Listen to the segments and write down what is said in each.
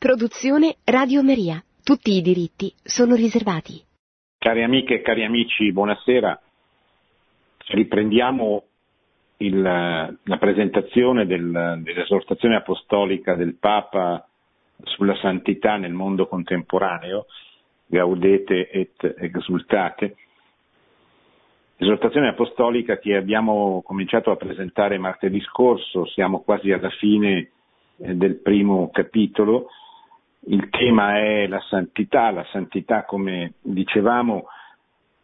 Produzione Radio Maria. Tutti i diritti sono riservati. Cari amiche e cari amici, buonasera. Riprendiamo il, la presentazione del, dell'esortazione apostolica del Papa sulla santità nel mondo contemporaneo, Gaudete et exultate. Esortazione apostolica che abbiamo cominciato a presentare martedì scorso, siamo quasi alla fine eh, del primo capitolo il tema è la santità, la santità come dicevamo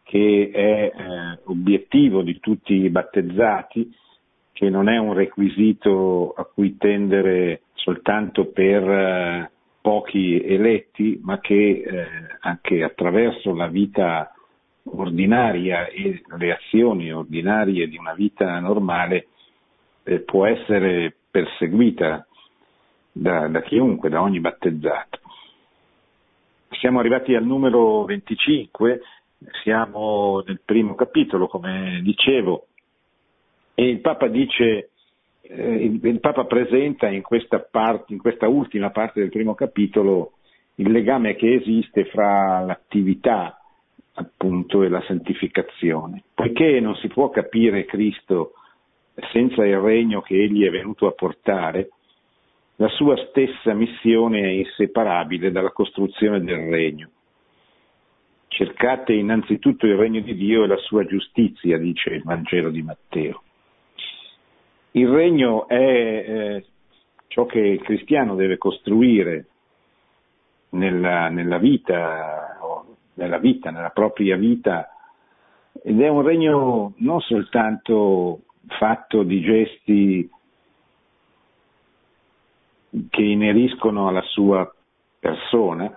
che è eh, obiettivo di tutti i battezzati, che non è un requisito a cui tendere soltanto per eh, pochi eletti, ma che eh, anche attraverso la vita ordinaria e le azioni ordinarie di una vita normale eh, può essere perseguita da, da chiunque, da ogni battezzato. Siamo arrivati al numero 25, siamo nel primo capitolo, come dicevo, e il Papa dice, eh, il, Papa presenta in questa, parte, in questa ultima parte del primo capitolo il legame che esiste fra l'attività appunto e la santificazione. Poiché non si può capire Cristo senza il regno che egli è venuto a portare, la sua stessa missione è inseparabile dalla costruzione del regno. Cercate innanzitutto il regno di Dio e la sua giustizia, dice il Vangelo di Matteo. Il regno è eh, ciò che il cristiano deve costruire nella, nella, vita, nella vita, nella propria vita, ed è un regno non soltanto fatto di gesti che ineriscono alla sua persona,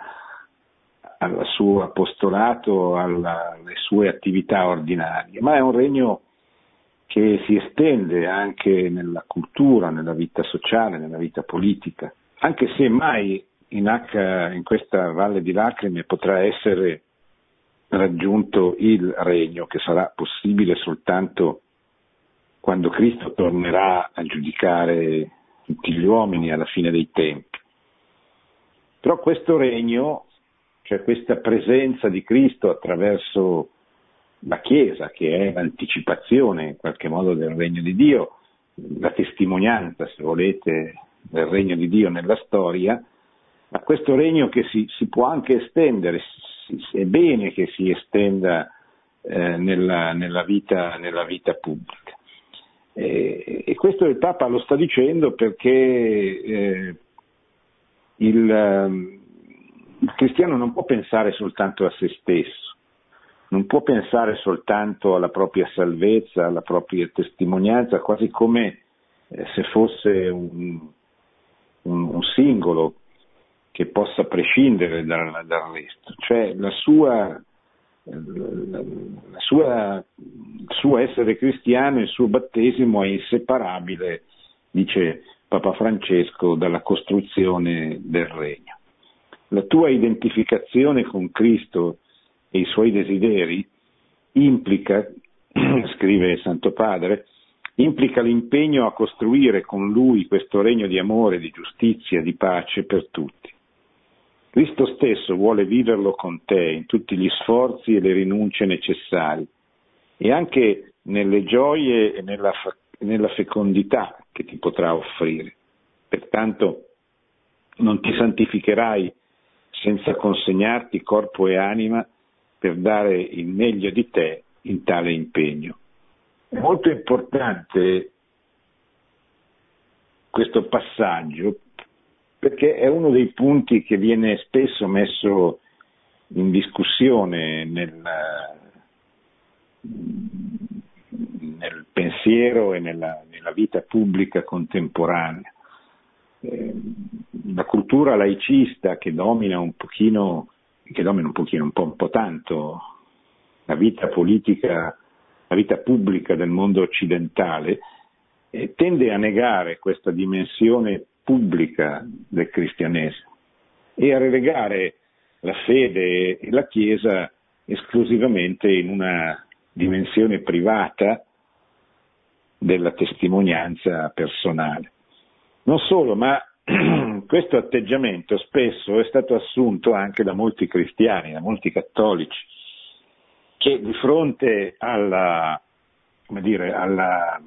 al suo apostolato, alla, alle sue attività ordinarie, ma è un regno che si estende anche nella cultura, nella vita sociale, nella vita politica, anche se mai in, H, in questa valle di lacrime potrà essere raggiunto il regno che sarà possibile soltanto quando Cristo tornerà a giudicare tutti gli uomini alla fine dei tempi. Però questo regno, cioè questa presenza di Cristo attraverso la Chiesa, che è l'anticipazione in qualche modo del regno di Dio, la testimonianza, se volete, del regno di Dio nella storia, ma questo regno che si, si può anche estendere, è bene che si estenda eh, nella, nella, vita, nella vita pubblica. E questo il Papa lo sta dicendo perché eh, il, ehm, il cristiano non può pensare soltanto a se stesso, non può pensare soltanto alla propria salvezza, alla propria testimonianza, quasi come eh, se fosse un, un, un, singolo che possa prescindere dal, dal resto. Cioè la sua sua, il suo essere cristiano, il suo battesimo è inseparabile, dice Papa Francesco, dalla costruzione del regno. La tua identificazione con Cristo e i suoi desideri implica, scrive Santo Padre, implica l'impegno a costruire con lui questo regno di amore, di giustizia, di pace per tutti. Cristo stesso vuole viverlo con te in tutti gli sforzi e le rinunce necessari e anche nelle gioie e nella, nella fecondità che ti potrà offrire. Pertanto non ti santificherai senza consegnarti corpo e anima per dare il meglio di te in tale impegno. È molto importante questo passaggio perché è uno dei punti che viene spesso messo in discussione nel, nel pensiero e nella, nella, vita pubblica contemporanea. Eh, la cultura laicista che domina un pochino, che domina un pochino, un po', un po tanto la vita politica, la vita pubblica del mondo occidentale, eh, tende a negare questa dimensione pubblica del cristianesimo e a relegare la fede e la Chiesa esclusivamente in una dimensione privata della testimonianza personale. Non solo, ma questo atteggiamento spesso è stato assunto anche da molti cristiani, da molti cattolici, che di fronte alla, dire, alla,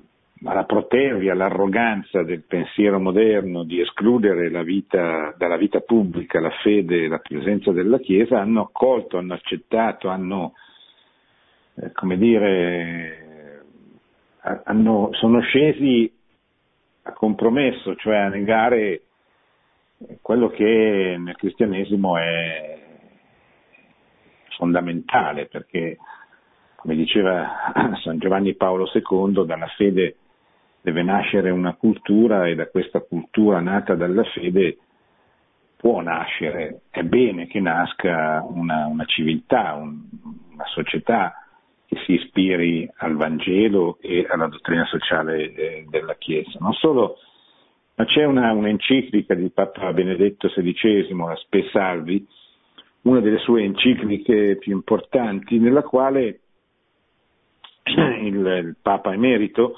alla protervia, all'arroganza del pensiero moderno di escludere la vita, dalla vita pubblica la fede e la presenza della Chiesa, hanno accolto, hanno accettato, hanno, eh, come dire, hanno, sono scesi a compromesso, cioè a negare quello che nel cristianesimo è fondamentale, perché come diceva San Giovanni Paolo II, dalla fede deve nascere una cultura e da questa cultura nata dalla fede può nascere, è bene che nasca una, una civiltà, un, una società che si ispiri al Vangelo e alla dottrina sociale eh, della Chiesa. Non solo, ma c'è una, un'enciclica di Papa Benedetto XVI, la Spe Salvi, una delle sue encicliche più importanti, nella quale il, il Papa Emerito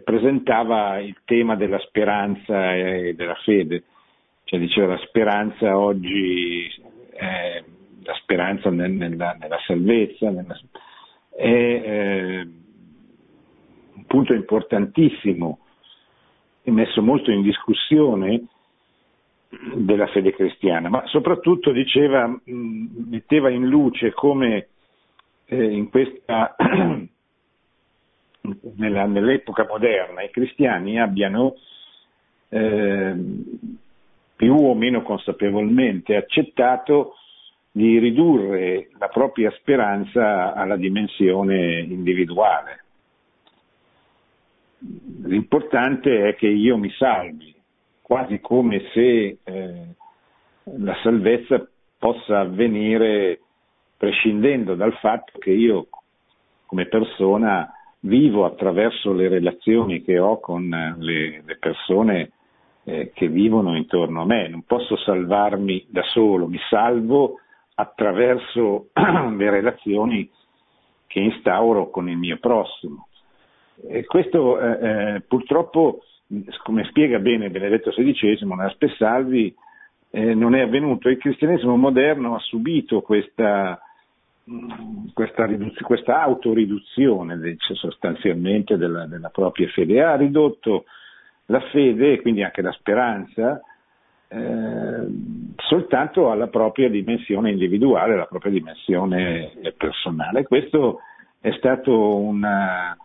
presentava il tema della speranza e della fede, cioè diceva la speranza oggi è la speranza nel, nella, nella, salvezza, nella, è eh, un punto importantissimo e messo molto in discussione della fede cristiana, ma soprattutto diceva, metteva in luce come eh, in questa, nella, nell'epoca moderna i cristiani abbiano eh, più o meno consapevolmente accettato di ridurre la propria speranza alla dimensione individuale. L'importante è che io mi salvi, quasi come se eh, la salvezza possa avvenire prescindendo dal fatto che io come persona vivo attraverso le relazioni che ho con le, le persone eh, che vivono intorno a me. Non posso salvarmi da solo, mi salvo attraverso le relazioni che instauro con il mio prossimo. E questo eh, eh, purtroppo, come spiega bene Benedetto XVI, nella Spessalvi, eh, non è avvenuto. Il cristianesimo moderno ha subito questa, questa, questa autoriduzione sostanzialmente della, della, propria fede. Ha ridotto la fede e quindi anche la speranza eh, soltanto alla propria dimensione individuale, alla propria dimensione personale. Questo è stato una,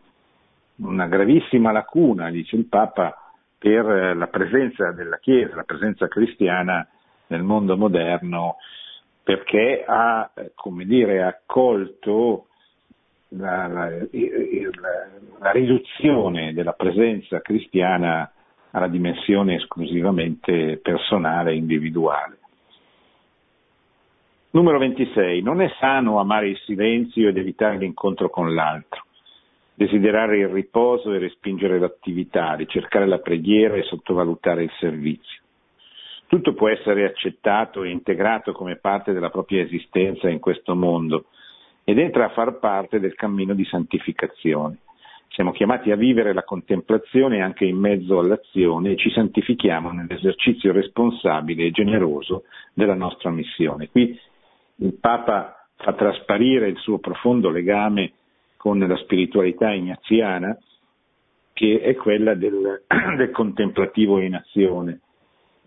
una gravissima lacuna, dice il Papa, per la presenza della Chiesa, la presenza cristiana nel mondo moderno, perché ha, dire, accolto la, la, la, la riduzione della presenza cristiana alla dimensione esclusivamente personale e individuale. Numero 26. Non è sano amare il silenzio ed evitare l'incontro con l'altro, desiderare il riposo e respingere l'attività, ricercare la preghiera e sottovalutare il servizio. Tutto può essere accettato e integrato come parte della propria esistenza in questo mondo ed entra a far parte del cammino di santificazione. Siamo chiamati a vivere la contemplazione anche in mezzo all'azione e ci santifichiamo nell'esercizio responsabile e generoso della nostra missione. Qui il Papa fa trasparire il suo profondo legame con la spiritualità ignaziana, che è quella del, del contemplativo in azione.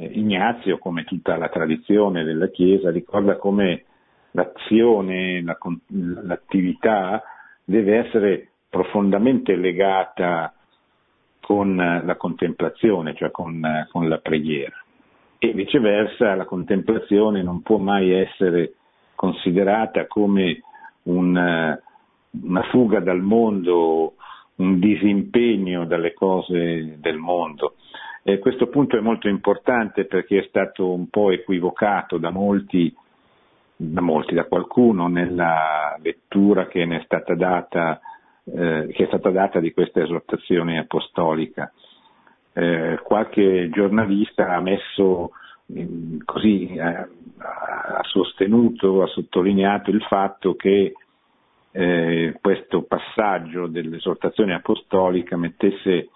Eh, Ignazio, come tutta la tradizione della Chiesa, ricorda come l'azione, la, l'attività deve essere profondamente legata con la contemplazione, cioè con, con la preghiera. E viceversa la contemplazione non può mai essere considerata come un, una fuga dal mondo, un disimpegno dalle cose del mondo. E questo punto è molto importante perché è stato un po' equivocato da molti, da molti, da qualcuno nella lettura che ne è stata data eh, che è stata data di questa esortazione apostolica. Eh, qualche giornalista ha messo così, ha, ha, sostenuto, ha sottolineato il fatto che eh, questo passaggio dell'esortazione apostolica mettesse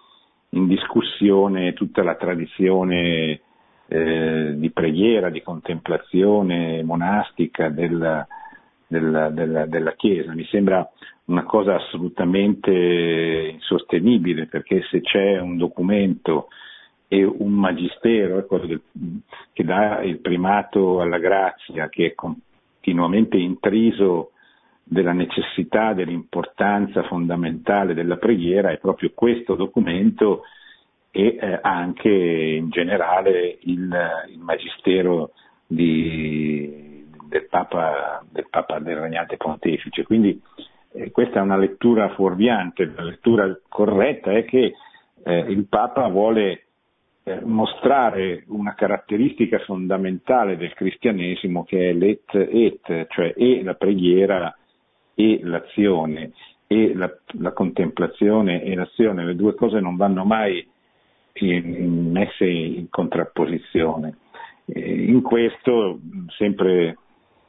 in discussione tutta la tradizione eh, di preghiera, di contemplazione monastica della, della, della, della, Chiesa. Mi sembra una cosa assolutamente insostenibile perché se c'è un documento e un magistero ecco, che dà il primato alla grazia, che è continuamente intriso della necessità, dell'importanza fondamentale della preghiera, è proprio questo documento e eh, anche in generale il, il magistero di, del, Papa, del, Papa, del Regnante Pontefice. Quindi eh, questa è una lettura fuorviante, la lettura corretta è che eh, il Papa vuole eh, mostrare una caratteristica fondamentale del cristianesimo che è l'et et, cioè e la preghiera e l'azione e la, la contemplazione e l'azione, le due cose non vanno mai in, messe in contrapposizione. In questo sempre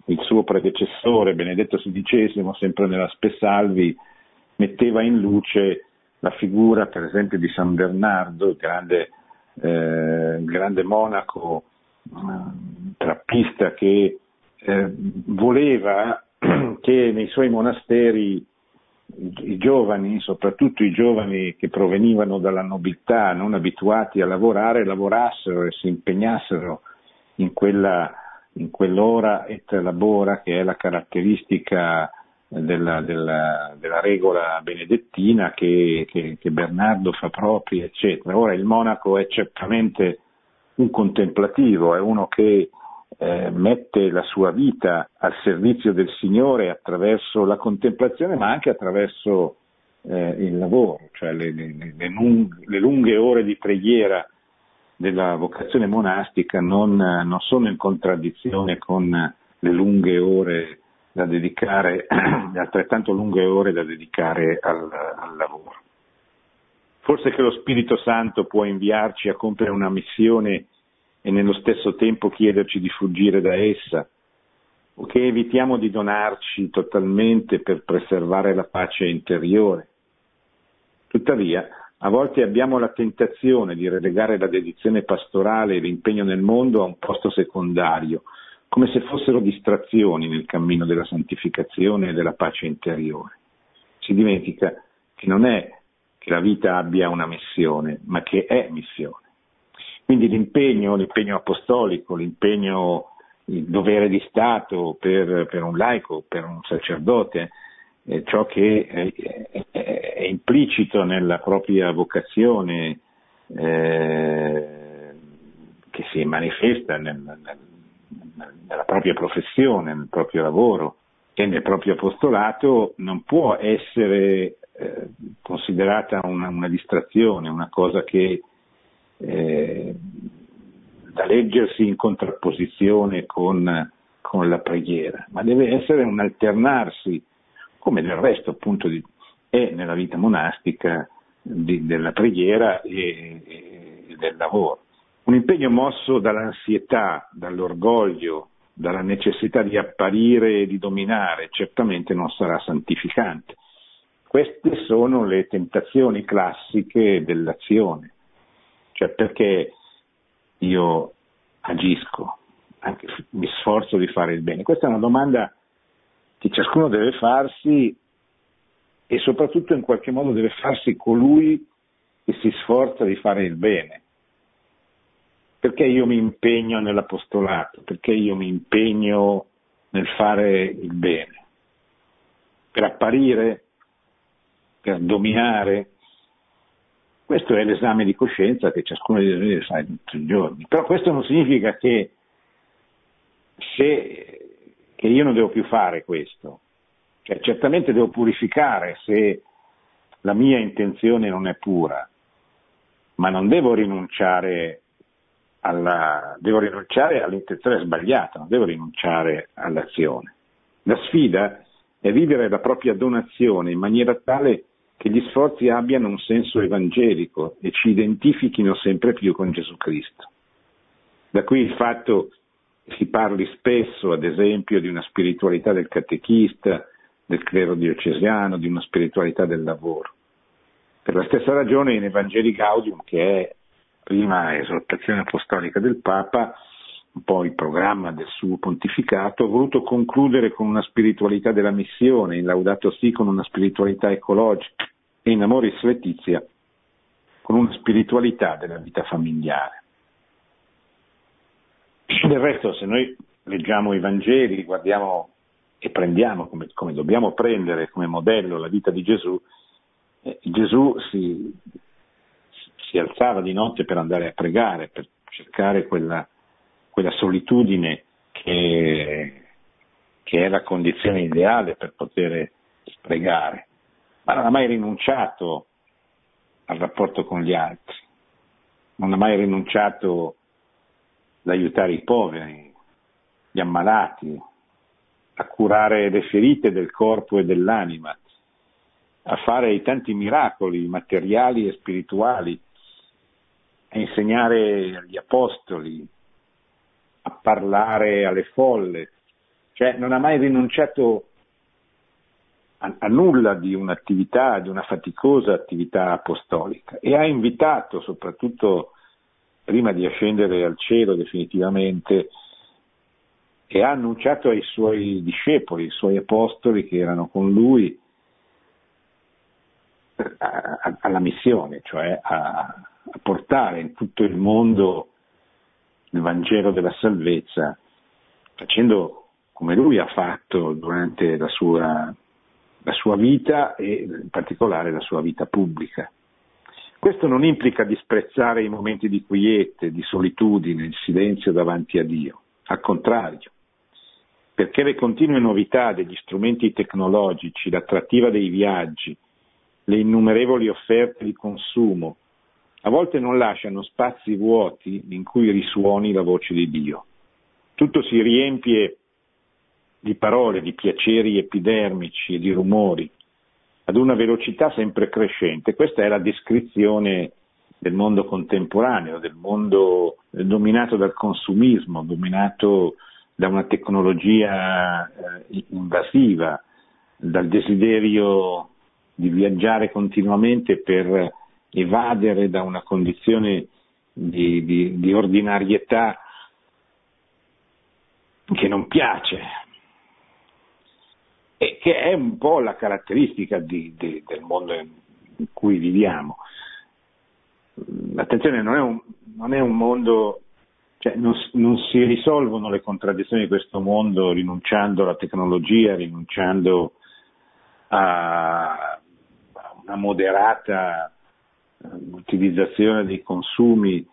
il suo predecessore, Benedetto XVI, sempre nella Spessalvi, metteva in luce la figura per esempio di San Bernardo, il grande, eh, grande monaco eh, trappista che eh, voleva che nei suoi monasteri i giovani, soprattutto i giovani che provenivano dalla nobiltà, non abituati a lavorare, lavorassero e si impegnassero in, quella, in quell'ora et labora che è la caratteristica della, della, della regola benedettina che, che, che, Bernardo fa propria, eccetera. Ora il monaco è certamente un contemplativo, è uno che eh, mette la sua vita al servizio del Signore attraverso la contemplazione, ma anche attraverso eh, il lavoro, cioè le, le, le, lunghe, le, lunghe ore di preghiera della vocazione monastica non, non, sono in contraddizione con le lunghe ore da dedicare, le altrettanto lunghe ore da dedicare al, al lavoro. Forse che lo Spirito Santo può inviarci a compiere una missione e nello stesso tempo chiederci di fuggire da essa, o che evitiamo di donarci totalmente per preservare la pace interiore. Tuttavia, a volte abbiamo la tentazione di relegare la dedizione pastorale e l'impegno nel mondo a un posto secondario, come se fossero distrazioni nel cammino della santificazione e della pace interiore. Si dimentica che non è che la vita abbia una missione, ma che è missione. Quindi l'impegno, l'impegno apostolico, l'impegno, il dovere di Stato per, per un laico, per un sacerdote, eh, ciò che è, è, è, implicito nella propria vocazione, eh, che si manifesta nel, nel, nella propria professione, nel proprio lavoro e nel proprio apostolato, non può essere eh, considerata una, una distrazione, una cosa che eh, da leggersi in contrapposizione con, con, la preghiera, ma deve essere un alternarsi, come del resto appunto di, è nella vita monastica di, della preghiera e, e del lavoro. Un impegno mosso dall'ansietà, dall'orgoglio, dalla necessità di apparire e di dominare, certamente non sarà santificante. Queste sono le tentazioni classiche dell'azione cioè perché io agisco, anche mi sforzo di fare il bene? Questa è una domanda che ciascuno deve farsi e soprattutto in qualche modo deve farsi colui che si sforza di fare il bene. Perché io mi impegno nell'apostolato? Perché io mi impegno nel fare il bene? Per apparire? Per dominare? Questo è l'esame di coscienza che ciascuno di noi deve tutti i giorni. Però questo non significa che, se, che io non devo più fare questo. Cioè, certamente devo purificare se la mia intenzione non è pura, ma non devo rinunciare, alla, devo rinunciare all'intenzione sbagliata, non devo rinunciare all'azione. La sfida è vivere la propria donazione in maniera tale che gli sforzi abbiano un senso evangelico e ci identifichino sempre più con Gesù Cristo. Da qui il fatto che si parli spesso, ad esempio, di una spiritualità del catechista, del clero diocesiano, di una spiritualità del lavoro. Per la stessa ragione in Evangeli Gaudium, che è prima esortazione apostolica del Papa, un po' il programma del suo pontificato, ha voluto concludere con una spiritualità della missione, in Laudato Si con una spiritualità ecologica e in Amoris Letizia con una spiritualità della vita familiare. Del resto, se noi leggiamo i Vangeli, guardiamo e prendiamo come, come dobbiamo prendere come modello la vita di Gesù, eh, Gesù si, si alzava di notte per andare a pregare, per cercare quella, quella solitudine che, che, è la condizione ideale per poter pregare, ma non ha mai rinunciato al rapporto con gli altri, non ha mai rinunciato ad aiutare i poveri, gli ammalati, a curare le ferite del corpo e dell'anima, a fare i tanti miracoli materiali e spirituali a insegnare agli apostoli, a parlare alle folle, cioè non ha mai rinunciato a, a, nulla di un'attività, di una faticosa attività apostolica. E ha invitato, soprattutto prima di ascendere al cielo definitivamente, e ha annunciato ai suoi discepoli, ai suoi apostoli che erano con lui, alla missione, cioè a, a portare in tutto il mondo il Vangelo della salvezza, facendo come lui ha fatto durante la sua, la sua vita e in particolare la sua vita pubblica. Questo non implica disprezzare i momenti di quiete, di solitudine, il silenzio davanti a Dio, al contrario, perché le continue novità degli strumenti tecnologici, l'attrattiva dei viaggi, le innumerevoli offerte di consumo, a volte non lasciano spazi vuoti in cui risuoni la voce di Dio. Tutto si riempie di parole, di piaceri epidermici e di rumori, ad una velocità sempre crescente. Questa è la descrizione del mondo contemporaneo, del mondo dominato dal consumismo, dominato da una tecnologia eh, invasiva, dal desiderio di viaggiare continuamente per evadere da una condizione di, di, di ordinarietà che non piace e che è un po' la caratteristica di, del mondo in cui viviamo. Attenzione, non è un, non è un mondo, cioè non, non, si risolvono le contraddizioni di questo mondo rinunciando alla tecnologia, rinunciando a una moderata eh, utilizzazione dei consumi,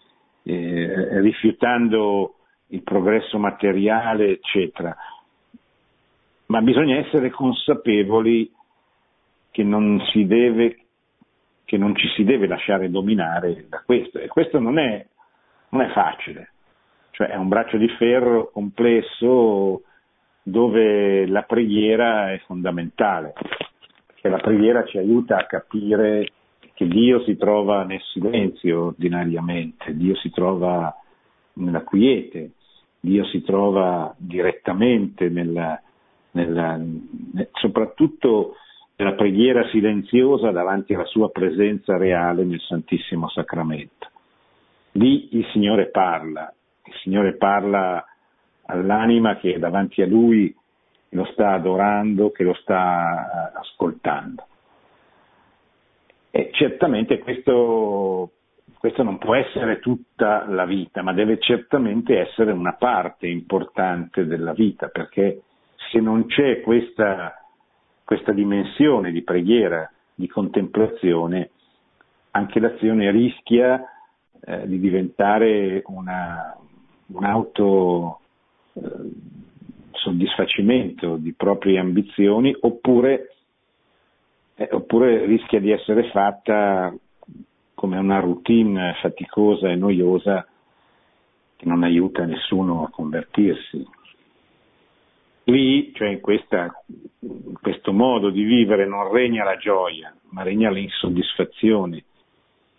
eh, rifiutando il progresso materiale, eccetera. Ma bisogna essere consapevoli che non, deve, che non ci si deve lasciare dominare da questo. E questo non è, non è facile. Cioè è un braccio di ferro complesso dove la preghiera è fondamentale che la preghiera ci aiuta a capire che Dio si trova nel silenzio ordinariamente, Dio si trova nella quiete, Dio si trova direttamente nella, nella, soprattutto nella preghiera silenziosa davanti alla sua presenza reale nel Santissimo Sacramento. Lì il Signore parla, il Signore parla all'anima che davanti a Lui lo sta adorando, che lo sta eh, ascoltando. E certamente questo, questo non può essere tutta la vita, ma deve certamente essere una parte importante della vita, perché se non c'è questa, questa dimensione di preghiera, di contemplazione, anche l'azione rischia eh, di diventare una, un'auto eh, soddisfacimento di proprie ambizioni oppure, eh, oppure rischia di essere fatta come una routine faticosa e noiosa che non aiuta nessuno a convertirsi. Lì, cioè in, questa, in questo modo di vivere, non regna la gioia, ma regna l'insoddisfazione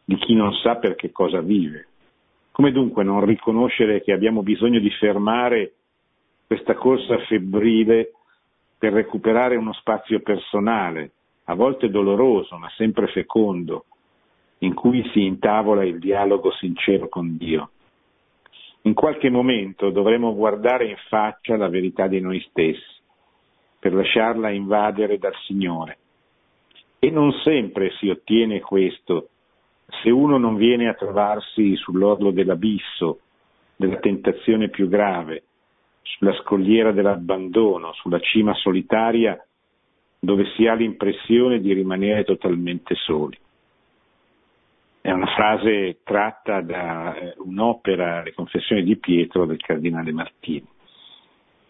di chi non sa per che cosa vive. Come dunque non riconoscere che abbiamo bisogno di fermare questa corsa febbrile per recuperare uno spazio personale, a volte doloroso ma sempre fecondo, in cui si intavola il dialogo sincero con Dio. In qualche momento dovremo guardare in faccia la verità di noi stessi per lasciarla invadere dal Signore. E non sempre si ottiene questo se uno non viene a trovarsi sull'orlo dell'abisso, della tentazione più grave, sulla scogliera dell'abbandono, sulla cima solitaria dove si ha l'impressione di rimanere totalmente soli. È una frase tratta da eh, un'opera, Le confessioni di Pietro del cardinale Martini.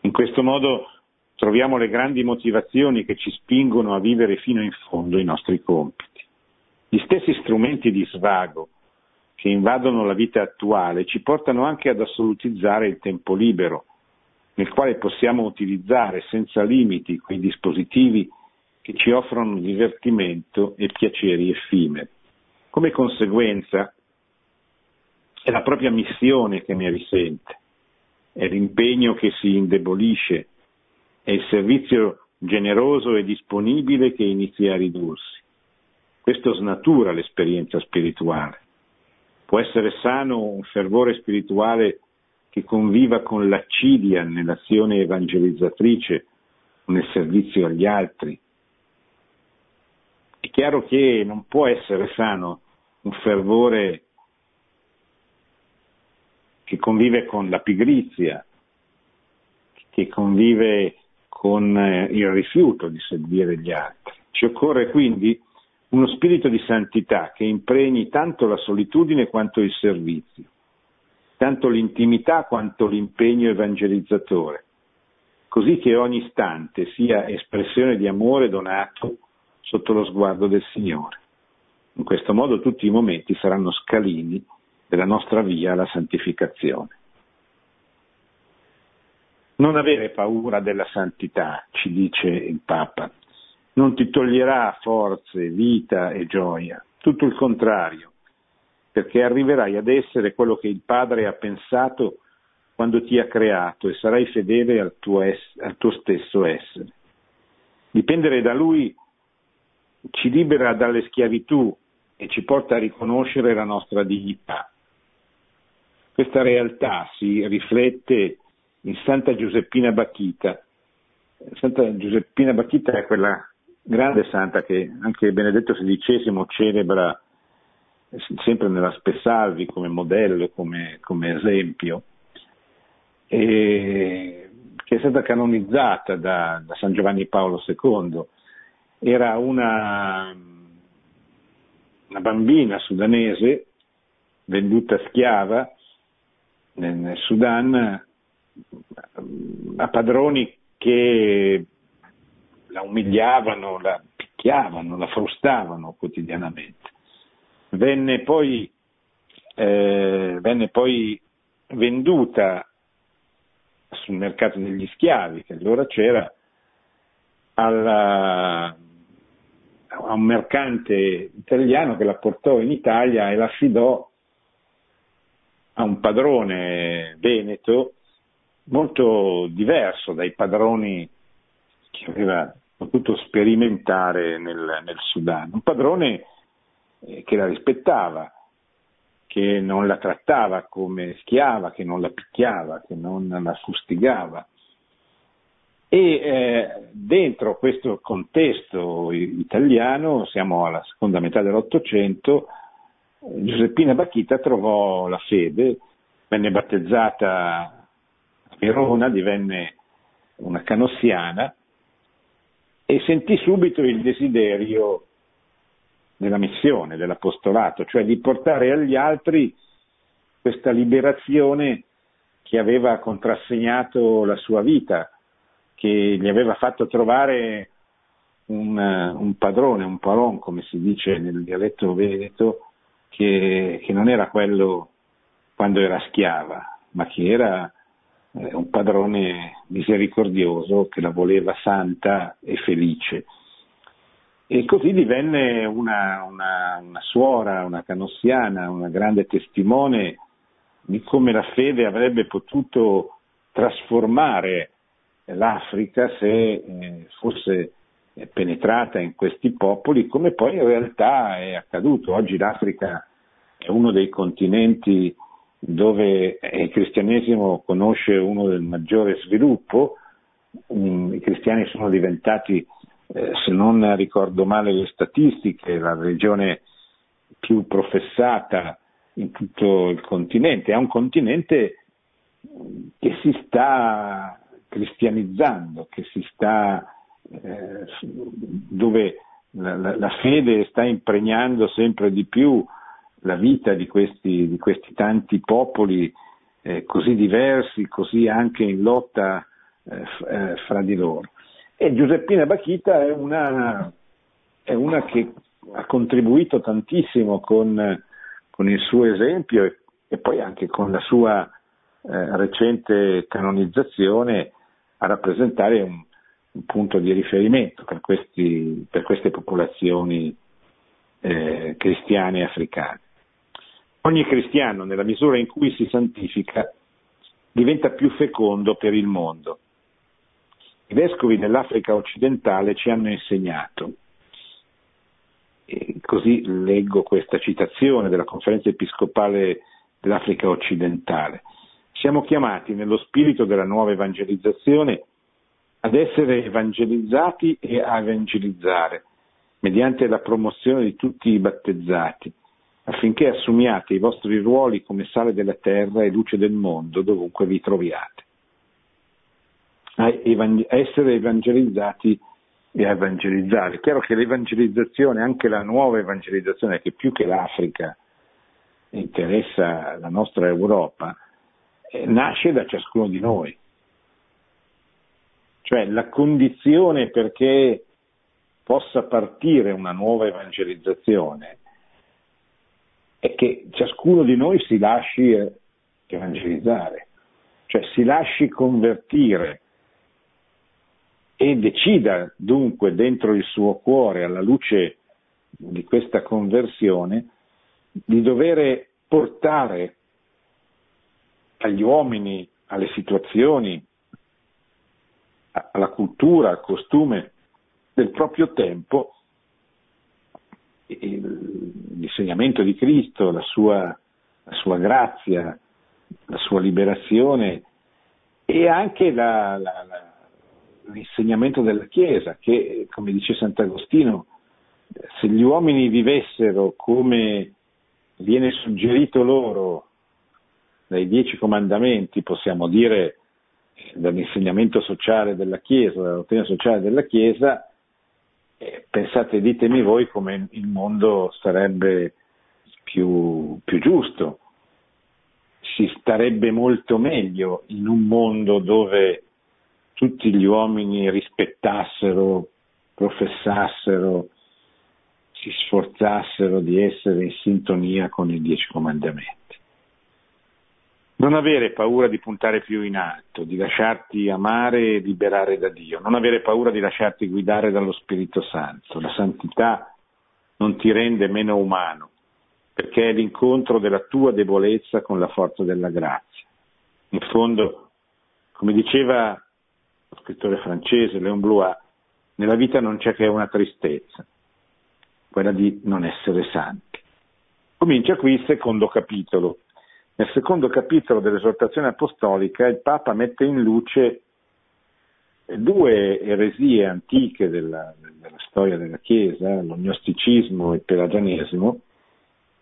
In questo modo troviamo le grandi motivazioni che ci spingono a vivere fino in fondo i nostri compiti. Gli stessi strumenti di svago che invadono la vita attuale ci portano anche ad assolutizzare il tempo libero, nel quale possiamo utilizzare senza limiti quei dispositivi che ci offrono divertimento e piaceri effimeri. Come conseguenza è la propria missione che ne risente, è l'impegno che si indebolisce, è il servizio generoso e disponibile che inizia a ridursi. Questo snatura l'esperienza spirituale. Può essere sano un fervore spirituale che conviva con l'accidia nell'azione evangelizzatrice, nel servizio agli altri, chiaro che non può essere sano un fervore che convive con la pigrizia, che convive con eh, il rifiuto di servire gli altri. Ci occorre quindi uno spirito di santità che impregni tanto la solitudine quanto il servizio, tanto l'intimità quanto l'impegno evangelizzatore, così che ogni istante sia espressione di amore donato sotto lo sguardo del Signore. In questo modo tutti i momenti saranno scalini della nostra via alla santificazione. Non avere paura della santità, ci dice il Papa, non ti toglierà forze, vita e gioia, tutto il contrario, perché arriverai ad essere quello che il Padre ha pensato quando ti ha creato e sarai fedele al tuo, es- al tuo stesso essere. Dipendere da Lui ci libera dalle schiavitù e ci porta a riconoscere la nostra dignità. Questa realtà si riflette in Santa Giuseppina Bacchita. Santa Giuseppina Bacchita è quella grande santa che anche Benedetto XVI celebra sempre nella Spessalvi come modello, come, come esempio, e che è stata canonizzata da, da San Giovanni Paolo II era una, una bambina sudanese venduta schiava nel, nel Sudan a padroni che la umiliavano, la picchiavano, la frustavano quotidianamente. Venne poi, eh, venne poi venduta sul mercato degli schiavi, che allora c'era, alla, a un mercante italiano che la portò in Italia e la affidò a un padrone veneto molto diverso dai padroni che aveva potuto sperimentare nel, nel Sudan. Un padrone eh, che la rispettava, che non la trattava come schiava, che non la picchiava, che non la fustigava, e eh, dentro questo contesto italiano, siamo alla seconda metà dell'Ottocento, Giuseppina Bacchita trovò la fede, venne battezzata a Verona, divenne una canossiana e sentì subito il desiderio della missione, dell'apostolato, cioè di portare agli altri questa liberazione che aveva contrassegnato la sua vita, che gli aveva fatto trovare un, un padrone, un palon, come si dice nel dialetto veneto, che, che non era quello quando era schiava, ma che era eh, un padrone misericordioso che la voleva santa e felice. E così divenne una, una, una, suora, una canossiana, una grande testimone di come la fede avrebbe potuto trasformare l'Africa se eh, fosse penetrata in questi popoli, come poi in realtà è accaduto. Oggi l'Africa è uno dei continenti dove il cristianesimo conosce uno del maggiore sviluppo, i cristiani sono diventati, eh, se non ricordo male le statistiche, la religione più professata in tutto il continente, è un continente che si sta cristianizzando, che si sta, eh, dove la, la, la, fede sta impregnando sempre di più la vita di questi, di questi tanti popoli eh, così diversi, così anche in lotta eh, eh fra di loro. E Giuseppina Bachita è una, è una che ha contribuito tantissimo con, con il suo esempio e, e, poi anche con la sua eh, recente canonizzazione a rappresentare un, un punto di riferimento per, questi, per queste popolazioni eh, cristiane africane. Ogni cristiano, nella misura in cui si santifica, diventa più fecondo per il mondo. I vescovi dell'Africa occidentale ci hanno insegnato, e così leggo questa citazione della conferenza episcopale dell'Africa occidentale, siamo chiamati nello spirito della nuova evangelizzazione ad essere evangelizzati e a evangelizzare mediante la promozione di tutti i battezzati, affinché assumiate i vostri ruoli come sale della terra e luce del mondo dovunque vi troviate. A, essere evangelizzati e a evangelizzare. È chiaro che l'evangelizzazione, anche la nuova evangelizzazione, che più che l'Africa interessa la nostra Europa, nasce da ciascuno di noi. Cioè la condizione perché possa partire una nuova evangelizzazione è che ciascuno di noi si lasci evangelizzare, cioè si lasci convertire e decida dunque dentro il suo cuore, alla luce di questa conversione, di dover portare agli uomini, alle situazioni, alla cultura, al costume del proprio tempo l'insegnamento di Cristo, la sua, la sua grazia, la sua liberazione e anche la, la, l'insegnamento della Chiesa che, come dice Sant'Agostino, se gli uomini vivessero come viene suggerito loro dai dieci comandamenti, possiamo dire dall'insegnamento sociale della Chiesa, dalla dottrina sociale della Chiesa, eh, pensate, ditemi voi come il mondo sarebbe più, più giusto. Si starebbe molto meglio in un mondo dove tutti gli uomini rispettassero, professassero, si sforzassero di essere in sintonia con i dieci comandamenti. Non avere paura di puntare più in alto, di lasciarti amare e liberare da Dio, non avere paura di lasciarti guidare dallo Spirito Santo. La santità non ti rende meno umano, perché è l'incontro della tua debolezza con la forza della grazia. In fondo, come diceva lo scrittore francese Léon Blois, nella vita non c'è che una tristezza, quella di non essere santi. Comincia qui il secondo capitolo. Nel secondo capitolo dell'esortazione apostolica il Papa mette in luce due eresie antiche della, della storia della Chiesa, l'ognosticismo e il pelagianesimo,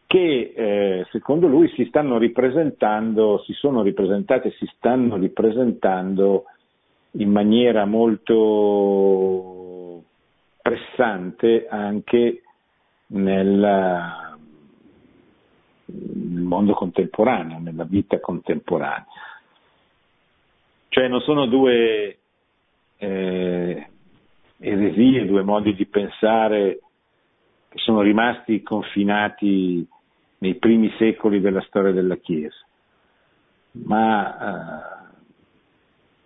che eh, secondo lui si stanno ripresentando, si sono ripresentate e si stanno ripresentando in maniera molto pressante anche nel, nel mondo contemporaneo, nella vita contemporanea. Cioè non sono due eh, eresie, due modi di pensare che sono rimasti confinati nei primi secoli della storia della Chiesa, ma eh,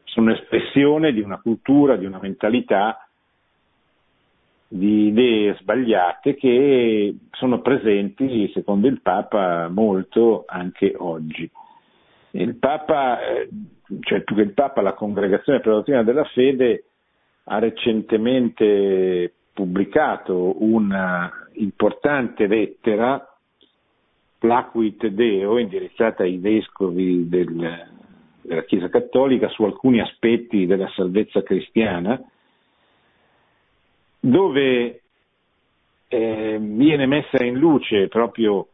sono espressione di una cultura, di una mentalità, di idee sbagliate che sono presenti, secondo il Papa, molto anche oggi. Il Papa, eh, cioè più che il Papa, la Congregazione per la dottrina della fede ha recentemente pubblicato una importante lettera, Placuit Deo, indirizzata ai vescovi del, della Chiesa Cattolica su alcuni aspetti della salvezza cristiana, dove eh, viene messa in luce proprio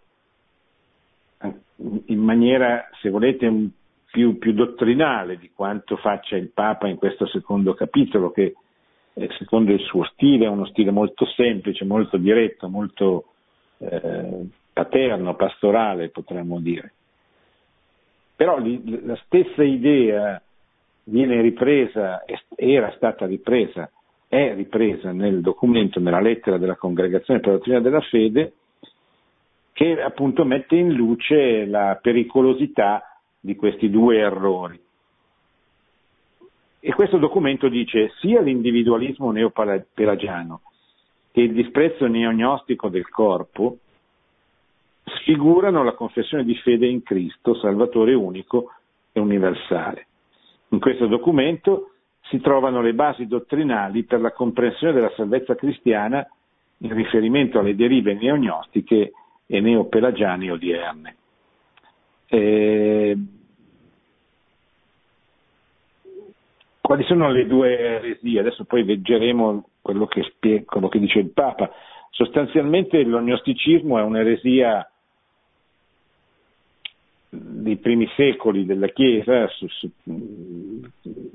in maniera, se volete, più, più, dottrinale di quanto faccia il Papa in questo secondo capitolo, che eh, secondo il suo stile è uno stile molto semplice, molto diretto, molto eh, paterno, pastorale, potremmo dire. Però li, la stessa idea viene ripresa, era stata ripresa, è ripresa nel documento, nella lettera della Congregazione per la dottrina della fede, che appunto mette in luce la pericolosità di questi due errori. E questo documento dice sia l'individualismo neopelagiano che il disprezzo neognostico del corpo sfigurano la confessione di fede in Cristo, Salvatore unico e universale. In questo documento si trovano le basi dottrinali per la comprensione della salvezza cristiana in riferimento alle derive neognostiche e neopelagiane odierne. Eh, quali sono le due eresie? Adesso poi leggeremo quello che, spie- quello che dice il Papa. Sostanzialmente l'ognosticismo è un'eresia dei primi secoli della Chiesa, su, su,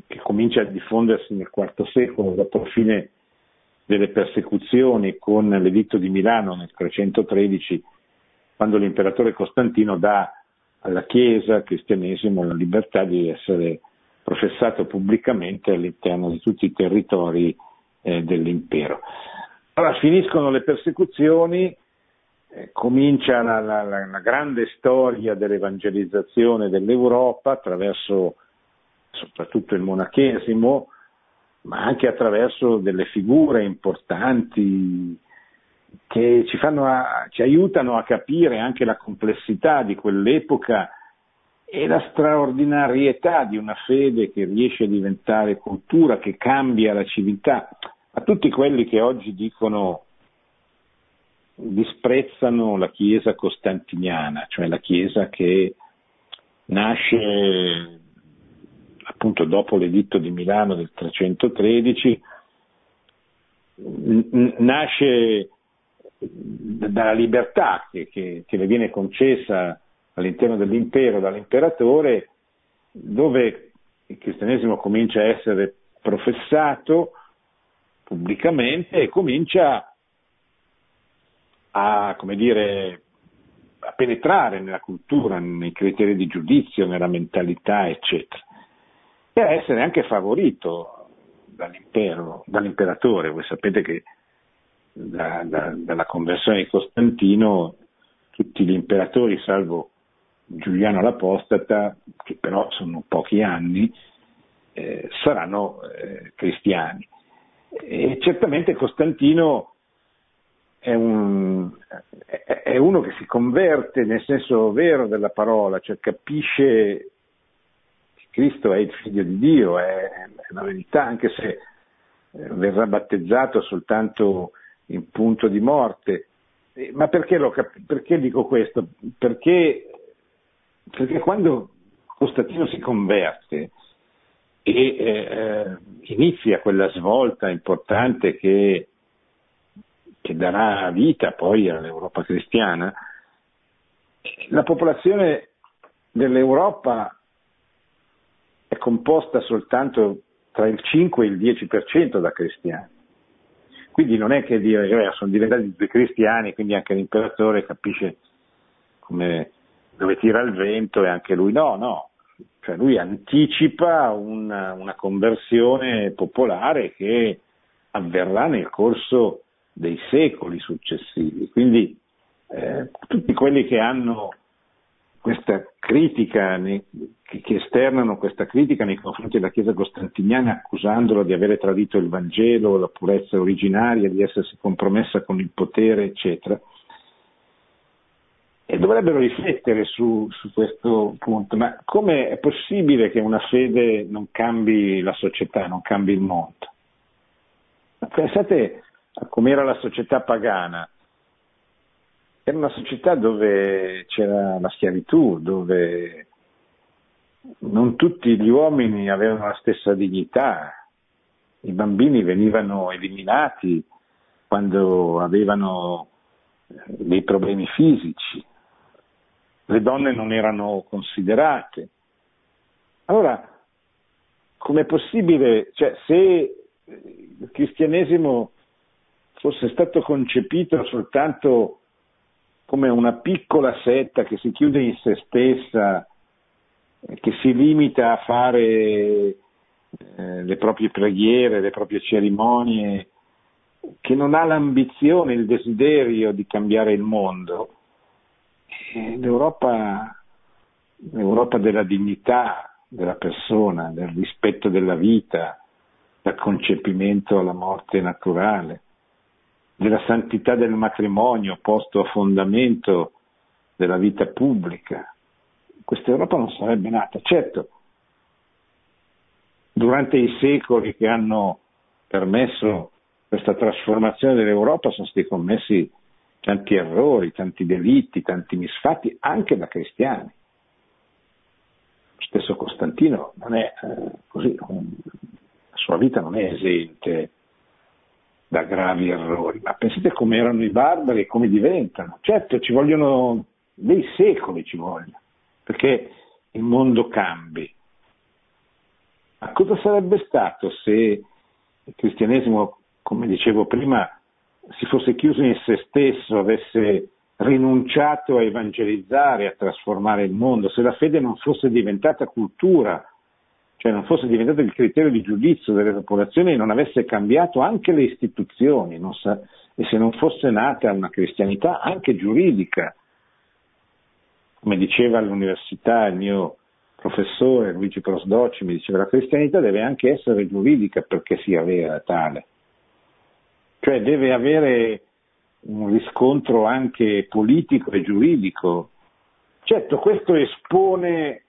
che comincia a diffondersi nel IV secolo, dopo la fine delle persecuzioni con l'editto di Milano nel 313, quando l'imperatore Costantino dà alla Chiesa, al cristianesimo, la libertà di essere professato pubblicamente all'interno di tutti i territori eh, dell'impero. Allora finiscono le persecuzioni, eh, comincia la, la, la, grande storia dell'evangelizzazione dell'Europa attraverso soprattutto il monachesimo, ma anche attraverso delle figure importanti che ci, a, ci aiutano a capire anche la complessità di quell'epoca e la straordinarietà di una fede che riesce a diventare cultura, che cambia la civiltà. A tutti quelli che oggi dicono disprezzano la Chiesa costantiniana, cioè la Chiesa che nasce appunto dopo l'editto di Milano del 313, nasce dalla libertà che, che, che le viene concessa all'interno dell'impero dall'imperatore, dove il cristianesimo comincia a essere professato pubblicamente e comincia a, come dire, a penetrare nella cultura, nei criteri di giudizio, nella mentalità, eccetera, e a essere anche favorito dall'imperatore. Voi sapete che da, da, dalla conversione di Costantino tutti gli imperatori, salvo Giuliano l'Apostata, che però sono pochi anni, eh, saranno eh, cristiani. E certamente Costantino è, un, è, uno che si converte nel senso vero della parola, cioè capisce che Cristo è il figlio di Dio, è, è la verità, anche se eh, verrà battezzato soltanto in punto di morte. Ma perché, cap- perché dico questo? Perché, perché, quando Costantino si converte e eh, inizia quella svolta importante che, che darà vita poi all'Europa cristiana, la popolazione dell'Europa è composta soltanto tra il 5 e il 10% da cristiani. Quindi non è che dire, eh, sono diventati due cristiani, quindi anche l'imperatore capisce come, dove tira il vento e anche lui no, no. Cioè lui anticipa una, una conversione popolare che avverrà nel corso dei secoli successivi. Quindi eh, tutti quelli che hanno questa critica, che esternano questa critica nei confronti della Chiesa costantiniana accusandola di avere tradito il Vangelo, la purezza originaria, di essersi compromessa con il potere, eccetera. E dovrebbero riflettere su, su questo punto, ma come è possibile che una fede non cambi la società, non cambi il mondo? Pensate a com'era la società pagana. Era una società dove c'era la schiavitù, dove non tutti gli uomini avevano la stessa dignità, i bambini venivano eliminati quando avevano eh, dei problemi fisici, le donne non erano considerate. Allora, com'è possibile, cioè, se il cristianesimo fosse stato concepito soltanto come una piccola setta che si chiude in se stessa, che si limita a fare eh, le proprie preghiere, le proprie cerimonie, che non ha l'ambizione, il desiderio di cambiare il mondo, eh, l'Europa, l'Europa della dignità della persona, del rispetto della vita, dal concepimento alla morte naturale, della santità del matrimonio posto a fondamento della vita pubblica. Questa Europa non sarebbe nata. Certo, durante i secoli che hanno permesso questa trasformazione dell'Europa sono stati commessi tanti errori, tanti delitti, tanti misfatti, anche da cristiani. Lo stesso Costantino non è eh, così, la sua vita non è esente da gravi errori, ma pensate come erano i barbari e come diventano. Certo, ci vogliono dei secoli, ci vogliono, perché il mondo cambi. Ma cosa sarebbe stato se il cristianesimo, come dicevo prima, si fosse chiuso in se stesso, avesse rinunciato a evangelizzare, a trasformare il mondo, se la fede non fosse diventata cultura, cioè non fosse diventato il criterio di giudizio delle popolazioni e non avesse cambiato anche le istituzioni sa, e se non fosse nata una cristianità anche giuridica. Come diceva all'università il mio professore Luigi Prosdoci, mi diceva la cristianità deve anche essere giuridica perché sia vera tale, cioè deve avere un riscontro anche politico e giuridico. Certo, questo espone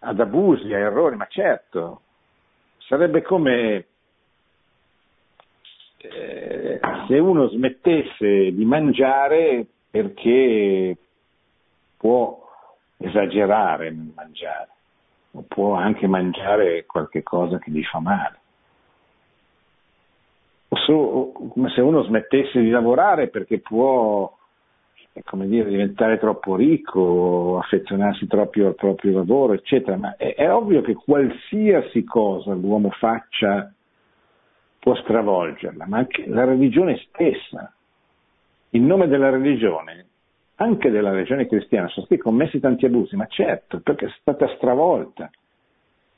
ad abusi, a errori, ma certo, sarebbe come eh, se uno smettesse di mangiare perché può esagerare nel mangiare, o può anche mangiare qualche cosa che gli fa male. O, so, come se uno smettesse di lavorare perché può come dire, diventare troppo ricco, affezionarsi troppo al proprio lavoro, eccetera, ma è, è ovvio che qualsiasi cosa l'uomo faccia può stravolgerla, ma anche la religione stessa. In nome della religione, anche della religione cristiana, sono stati commessi tanti abusi, ma certo, perché è stata stravolta,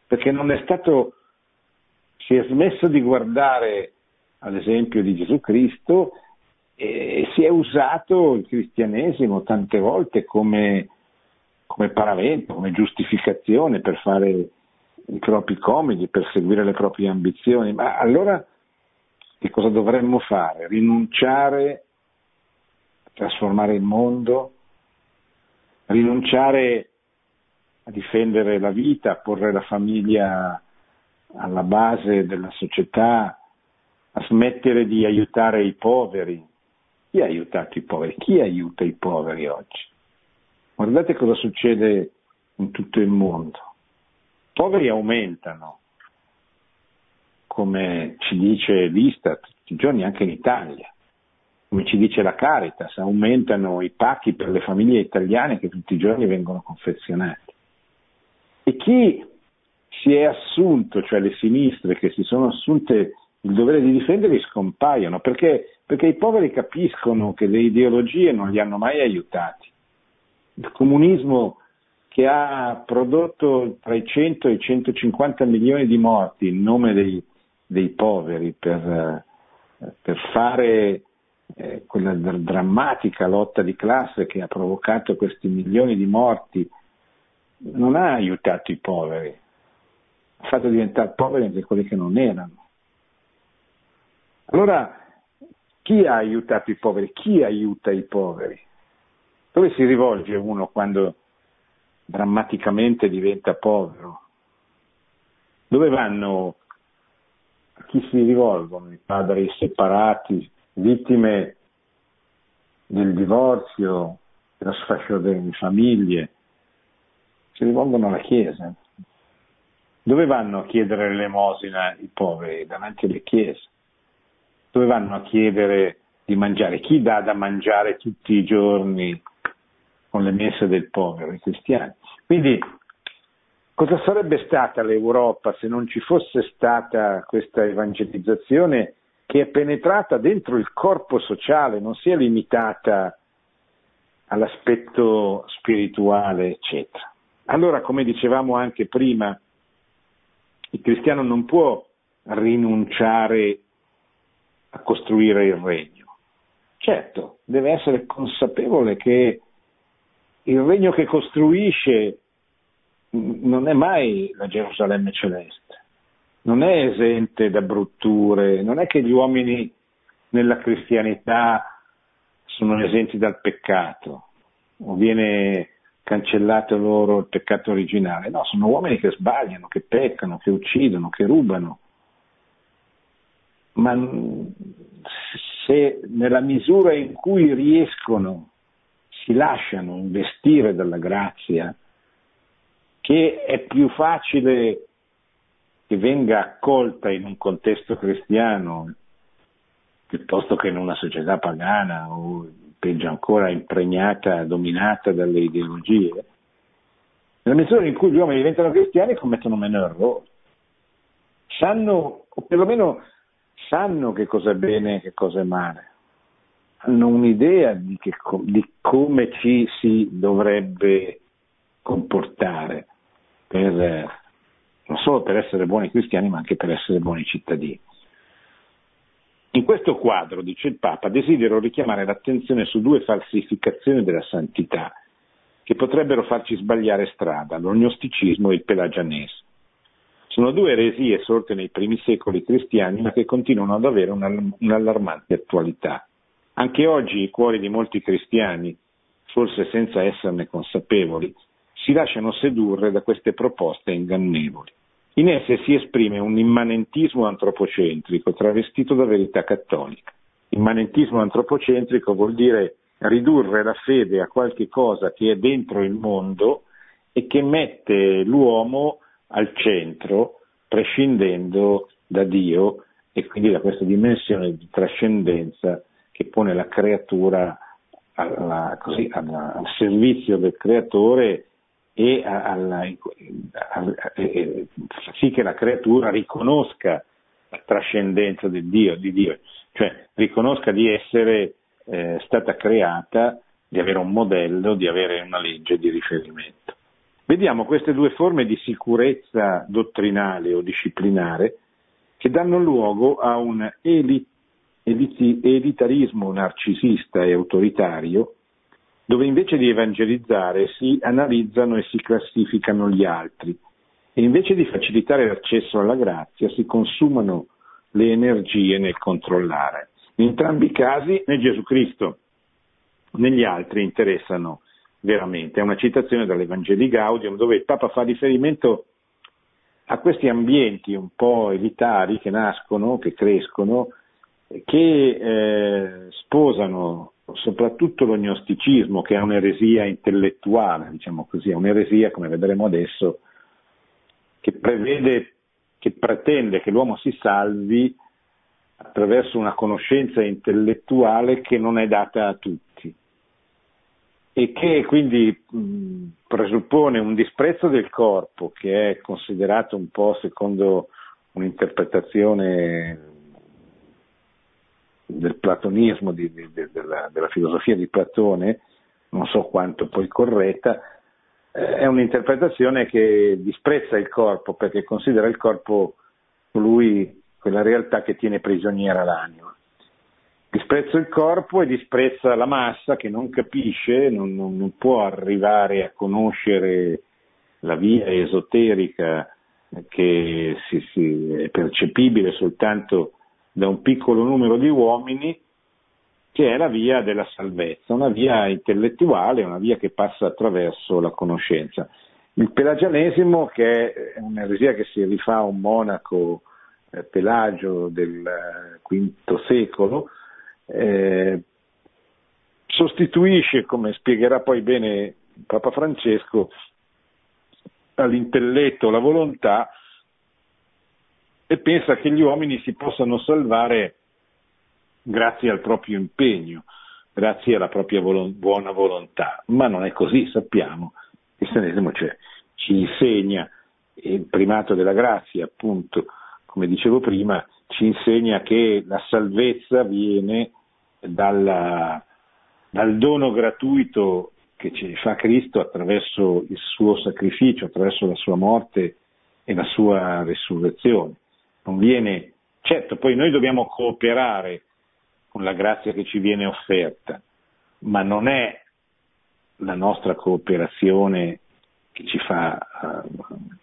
perché non è stato, si è smesso di guardare ad esempio di Gesù Cristo e si è usato il cristianesimo tante volte come, come paravento, come giustificazione per fare i propri comidi, per seguire le proprie ambizioni. Ma allora che cosa dovremmo fare? Rinunciare a trasformare il mondo? Rinunciare a difendere la vita, a porre la famiglia alla base della società, a smettere di aiutare i poveri, chi ha aiutato i poveri? Chi aiuta i poveri oggi? Guardate cosa succede in tutto il mondo. I poveri aumentano, come ci dice l'Istat, tutti i giorni anche in Italia, come ci dice la Caritas, aumentano i pacchi per le famiglie italiane che tutti i giorni vengono confezionati. E chi si è assunto, cioè le sinistre che si sono assunte il dovere di difenderli scompaiono, perché, perché i poveri capiscono che le ideologie non li hanno mai aiutati. Il comunismo che ha prodotto tra i 100 e i 150 milioni di morti in nome dei, dei poveri per, per fare eh, quella drammatica lotta di classe che ha provocato questi milioni di morti, non ha aiutato i poveri, ha fatto diventare poveri anche quelli che non erano. Allora, chi ha aiutato i poveri? Chi aiuta i poveri? Dove si rivolge uno quando drammaticamente diventa povero? Dove vanno a chi si rivolgono i padri separati, vittime del divorzio, dello sfascio delle famiglie? Si rivolgono alla Chiesa. Dove vanno a chiedere l'elemosina i poveri? Davanti alle chiese. Dove vanno a chiedere di mangiare? Chi dà da mangiare tutti i giorni con le messe del povero? I cristiani. Quindi cosa sarebbe stata l'Europa se non ci fosse stata questa evangelizzazione che è penetrata dentro il corpo sociale, non si è limitata all'aspetto spirituale, eccetera. Allora, come dicevamo anche prima, il cristiano non può rinunciare a costruire il regno. Certo, deve essere consapevole che il regno che costruisce non è mai la Gerusalemme celeste, non è esente da brutture, non è che gli uomini nella cristianità sono esenti dal peccato o viene cancellato loro il peccato originale. No, sono uomini che sbagliano, che peccano, che uccidono, che rubano. Ma se nella misura in cui riescono, si lasciano investire dalla grazia, che è più facile che venga accolta in un contesto cristiano piuttosto che in una società pagana o peggio ancora impregnata, dominata dalle ideologie, nella misura in cui gli uomini diventano cristiani commettono meno errori. Sanno, o perlomeno sanno che cosa è bene e che cosa è male. Hanno un'idea di, che, di come ci si dovrebbe comportare per, non solo per essere buoni cristiani, ma anche per essere buoni cittadini. In questo quadro, dice il Papa, desidero richiamare l'attenzione su due falsificazioni della santità che potrebbero farci sbagliare strada, l'ognosticismo e il pelagianesimo. Sono due eresie sorte nei primi secoli cristiani ma che continuano ad avere un'allarmante attualità. Anche oggi i cuori di molti cristiani, forse senza esserne consapevoli, si lasciano sedurre da queste proposte ingannevoli. In esse si esprime un immanentismo antropocentrico travestito da verità cattolica. Immanentismo antropocentrico vuol dire ridurre la fede a qualche cosa che è dentro il mondo e che mette l'uomo al centro, prescindendo da Dio e quindi da questa dimensione di trascendenza che pone la creatura alla, così, alla, al servizio del creatore e alla, e fa sì che la creatura riconosca la trascendenza di Dio, di Dio cioè riconosca di essere eh, stata creata, di avere un modello, di avere una legge di riferimento. Vediamo queste due forme di sicurezza dottrinale o disciplinare che danno luogo a un elitarismo narcisista e autoritario dove invece di evangelizzare si analizzano e si classificano gli altri e invece di facilitare l'accesso alla grazia si consumano le energie nel controllare. In entrambi i casi né Gesù Cristo né gli altri interessano veramente. È una citazione dall'Evangeli Gaudium dove il Papa fa riferimento a questi ambienti un po' elitari che nascono, che crescono, che eh, sposano soprattutto l'ognosticismo, che è un'eresia intellettuale, diciamo così, è un'eresia, come vedremo adesso, che prevede, che pretende che l'uomo si salvi attraverso una conoscenza intellettuale che non è data a tutti e che quindi mh, presuppone un disprezzo del corpo che è considerato un po' secondo un'interpretazione del platonismo, di, di, de, della, della, filosofia di Platone, non so quanto poi corretta, eh, è un'interpretazione che disprezza il corpo perché considera il corpo lui quella realtà che tiene prigioniera l'anima. Disprezza il corpo e disprezza la massa che non capisce, non, non, non può arrivare a conoscere la via esoterica che si, si, è percepibile soltanto da un piccolo numero di uomini che è la via della salvezza, una via intellettuale, una via che passa attraverso la conoscenza. Il pelagianesimo, che è un'eresia che si rifà a un monaco eh, Pelagio del V secolo, eh, sostituisce, come spiegherà poi bene Papa Francesco, all'intelletto la volontà e pensa che gli uomini si possano salvare grazie al proprio impegno, grazie alla propria volo- buona volontà, ma non è così, sappiamo, il cristianesimo cioè, ci insegna il primato della grazia, appunto, come dicevo prima, ci insegna che la salvezza viene dalla, dal dono gratuito che ci fa Cristo attraverso il suo sacrificio, attraverso la sua morte e la sua risurrezione. Non viene, certo, poi noi dobbiamo cooperare con la grazia che ci viene offerta, ma non è la nostra cooperazione che ci fa uh,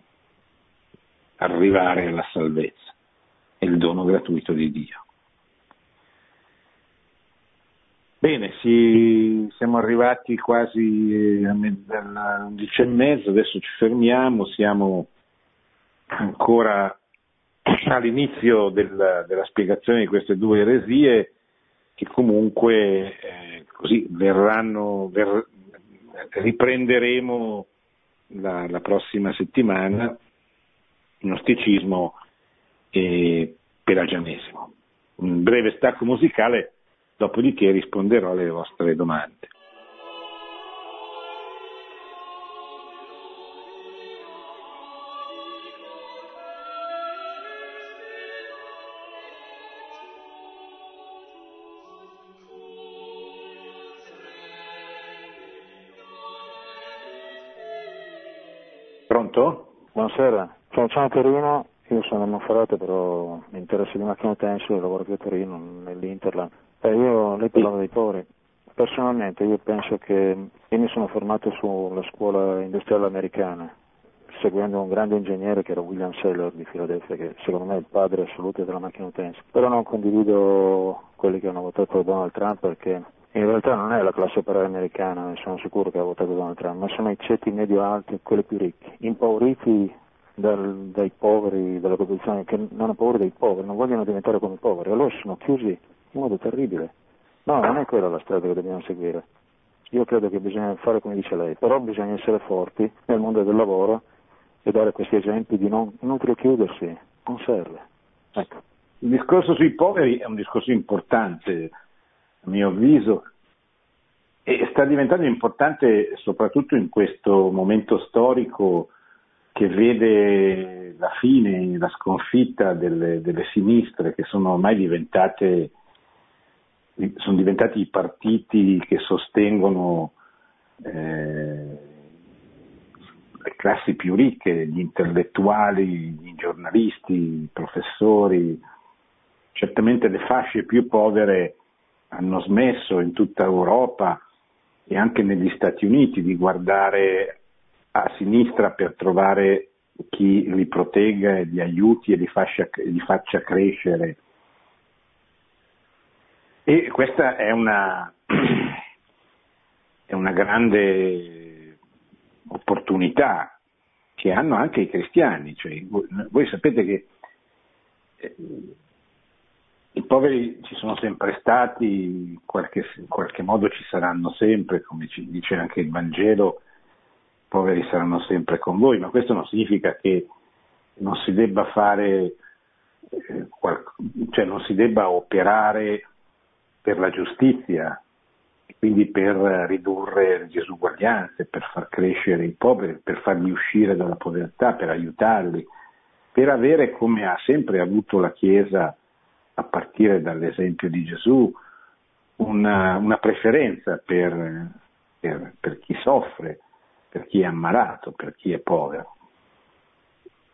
arrivare alla salvezza, è il dono gratuito di Dio. Bene, sì, siamo arrivati quasi alle 11 e mezzo, adesso ci fermiamo, siamo ancora all'inizio del, della spiegazione di queste due eresie che comunque eh, così verranno, ver, riprenderemo la, la, prossima settimana, gnosticismo e pelagianesimo. Un breve stacco musicale dopodiché risponderò alle vostre domande. Pronto? Buonasera, sono a Torino, io sono Monferrato però mi interessa di macchina utensile, lavoro qui a Torino nell'Interland eh, io, lei parlava dei poveri. Personalmente io penso che io mi sono formato sulla scuola industriale americana, seguendo un grande ingegnere che era William Seller di Filadelfia, che secondo me è il padre assoluto della macchina utensile. Però non condivido quelli che hanno votato Donald Trump perché in realtà non è la classe operaia americana, sono sicuro che ha votato Donald Trump, ma sono i ceti medio-alti, quelli più ricchi, impauriti dal, dai poveri, dalla corruzione, che non hanno paura dei poveri, non vogliono diventare come i poveri, allora sono chiusi in modo terribile. No, non è quella la strada che dobbiamo seguire. Io credo che bisogna fare come dice lei, però bisogna essere forti nel mondo del lavoro e dare questi esempi di non, inutile chiudersi, non serve. Ecco. Il discorso sui poveri è un discorso importante, a mio avviso, e sta diventando importante soprattutto in questo momento storico che vede la fine, la sconfitta delle, delle sinistre che sono ormai diventate sono diventati i partiti che sostengono eh, le classi più ricche, gli intellettuali, i giornalisti, i professori. Certamente le fasce più povere hanno smesso in tutta Europa e anche negli Stati Uniti di guardare a sinistra per trovare chi li protegga e li aiuti e li faccia, li faccia crescere e questa è una, è una grande opportunità che hanno anche i cristiani. Cioè, voi, voi, sapete che eh, i poveri ci sono sempre stati, in qualche, in qualche modo ci saranno sempre, come ci dice anche il Vangelo, poveri saranno sempre con voi, ma questo non significa che non si debba fare, eh, qual, cioè non si debba operare per la giustizia, quindi per ridurre le disuguaglianze, per far crescere i poveri, per farli uscire dalla povertà, per aiutarli, per avere, come ha sempre avuto la Chiesa a partire dall'esempio di Gesù, una, una preferenza per, per, per, chi soffre, per chi è ammalato, per chi è povero.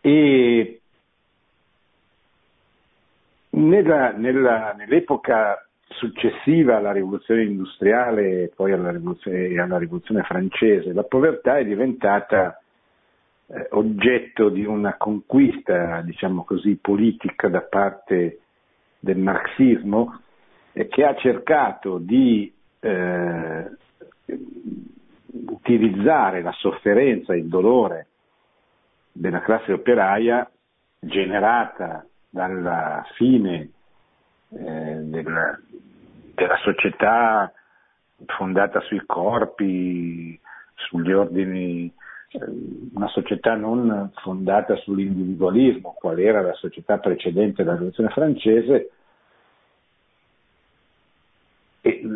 E nella, nella, nell'epoca successiva alla rivoluzione industriale e poi alla rivoluzione, alla rivoluzione francese, la povertà è diventata eh, oggetto di una conquista, diciamo così, politica da parte del marxismo eh, che ha cercato di eh, utilizzare la sofferenza e il dolore della classe operaia generata dalla fine eh, della, della società fondata sui corpi, sugli ordini, eh, una società non fondata sull'individualismo, qual era la società precedente alla rivoluzione francese, e eh,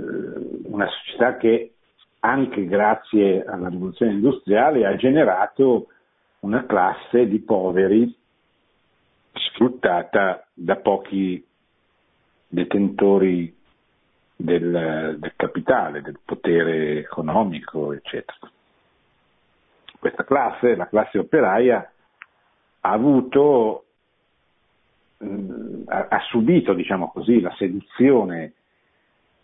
una società che anche grazie alla rivoluzione industriale ha generato una classe di poveri sfruttata da pochi detentori del, del capitale, del potere economico, eccetera. Questa classe, la classe operaia, ha avuto, ha subito, diciamo così, la seduzione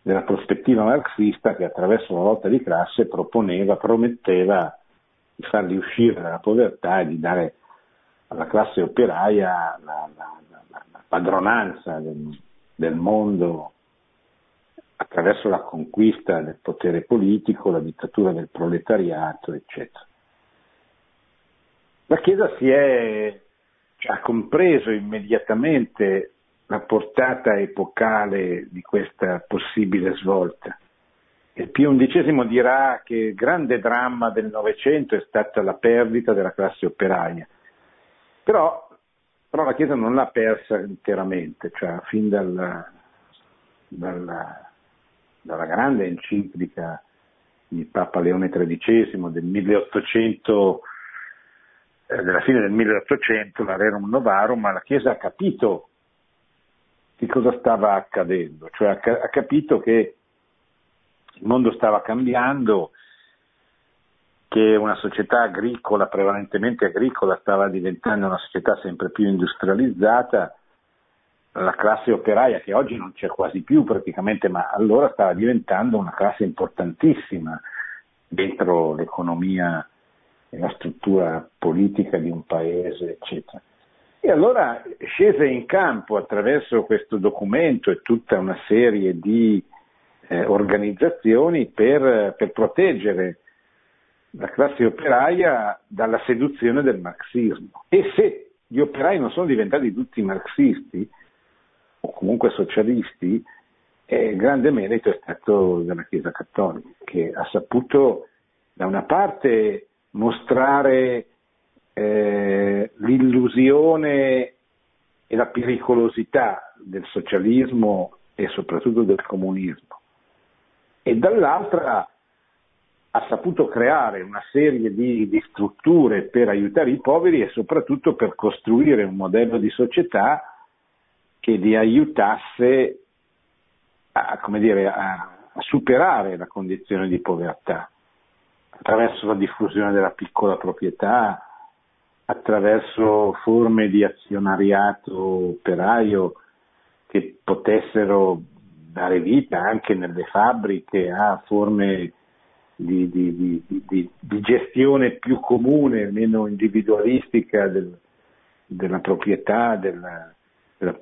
della prospettiva marxista che attraverso la lotta di classe proponeva, prometteva di farli uscire dalla povertà e di dare alla classe operaia la, la, la, la padronanza del, del mondo attraverso la conquista del potere politico, la dittatura del proletariato, eccetera. La Chiesa si è, ha compreso immediatamente la portata epocale di questa possibile svolta. Il Pio XI dirà che il grande dramma del Novecento è stata la perdita della classe operaia, però, però la Chiesa non l'ha persa interamente, cioè fin dalla, dalla, dalla grande enciclica di Papa Leone XIII del 1800, eh, della fine del 1800, la Rerum Novarum, ma la Chiesa ha capito di cosa stava accadendo, cioè ha, ha capito che il mondo stava cambiando, che una società agricola, prevalentemente agricola, stava diventando una società sempre più industrializzata, la classe operaia che oggi non c'è quasi più praticamente, ma allora stava diventando una classe importantissima dentro l'economia e la struttura politica di un paese, eccetera. E allora scese in campo attraverso questo documento e tutta una serie di eh, organizzazioni per, per proteggere la classe operaia dalla seduzione del marxismo. E se gli operai non sono diventati tutti marxisti, o comunque socialisti, eh, grande merito è stato della Chiesa Cattolica, che ha saputo da una parte mostrare eh, l'illusione e la pericolosità del socialismo e soprattutto del comunismo. E dall'altra ha saputo creare una serie di, di, strutture per aiutare i poveri e soprattutto per costruire un modello di società che li aiutasse a, dire, a, superare la condizione di povertà attraverso la diffusione della piccola proprietà, attraverso forme di azionariato operaio che potessero dare vita anche nelle fabbriche a forme di, di, di, di gestione più comune, meno individualistica del, della proprietà, della, della,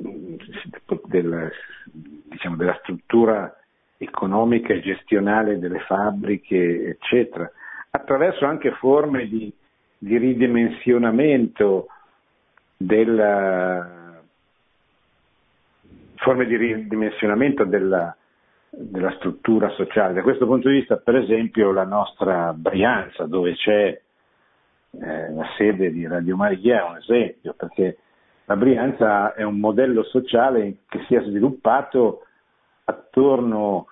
della, diciamo, della struttura economica e gestionale delle fabbriche, eccetera, attraverso anche forme di, di ridimensionamento della, forme di ridimensionamento della, della, struttura sociale. Da questo punto di vista, per esempio, la nostra Brianza, dove c'è eh, la sede di Radio Maria, è un esempio, perché la Brianza è un modello sociale che si è sviluppato attorno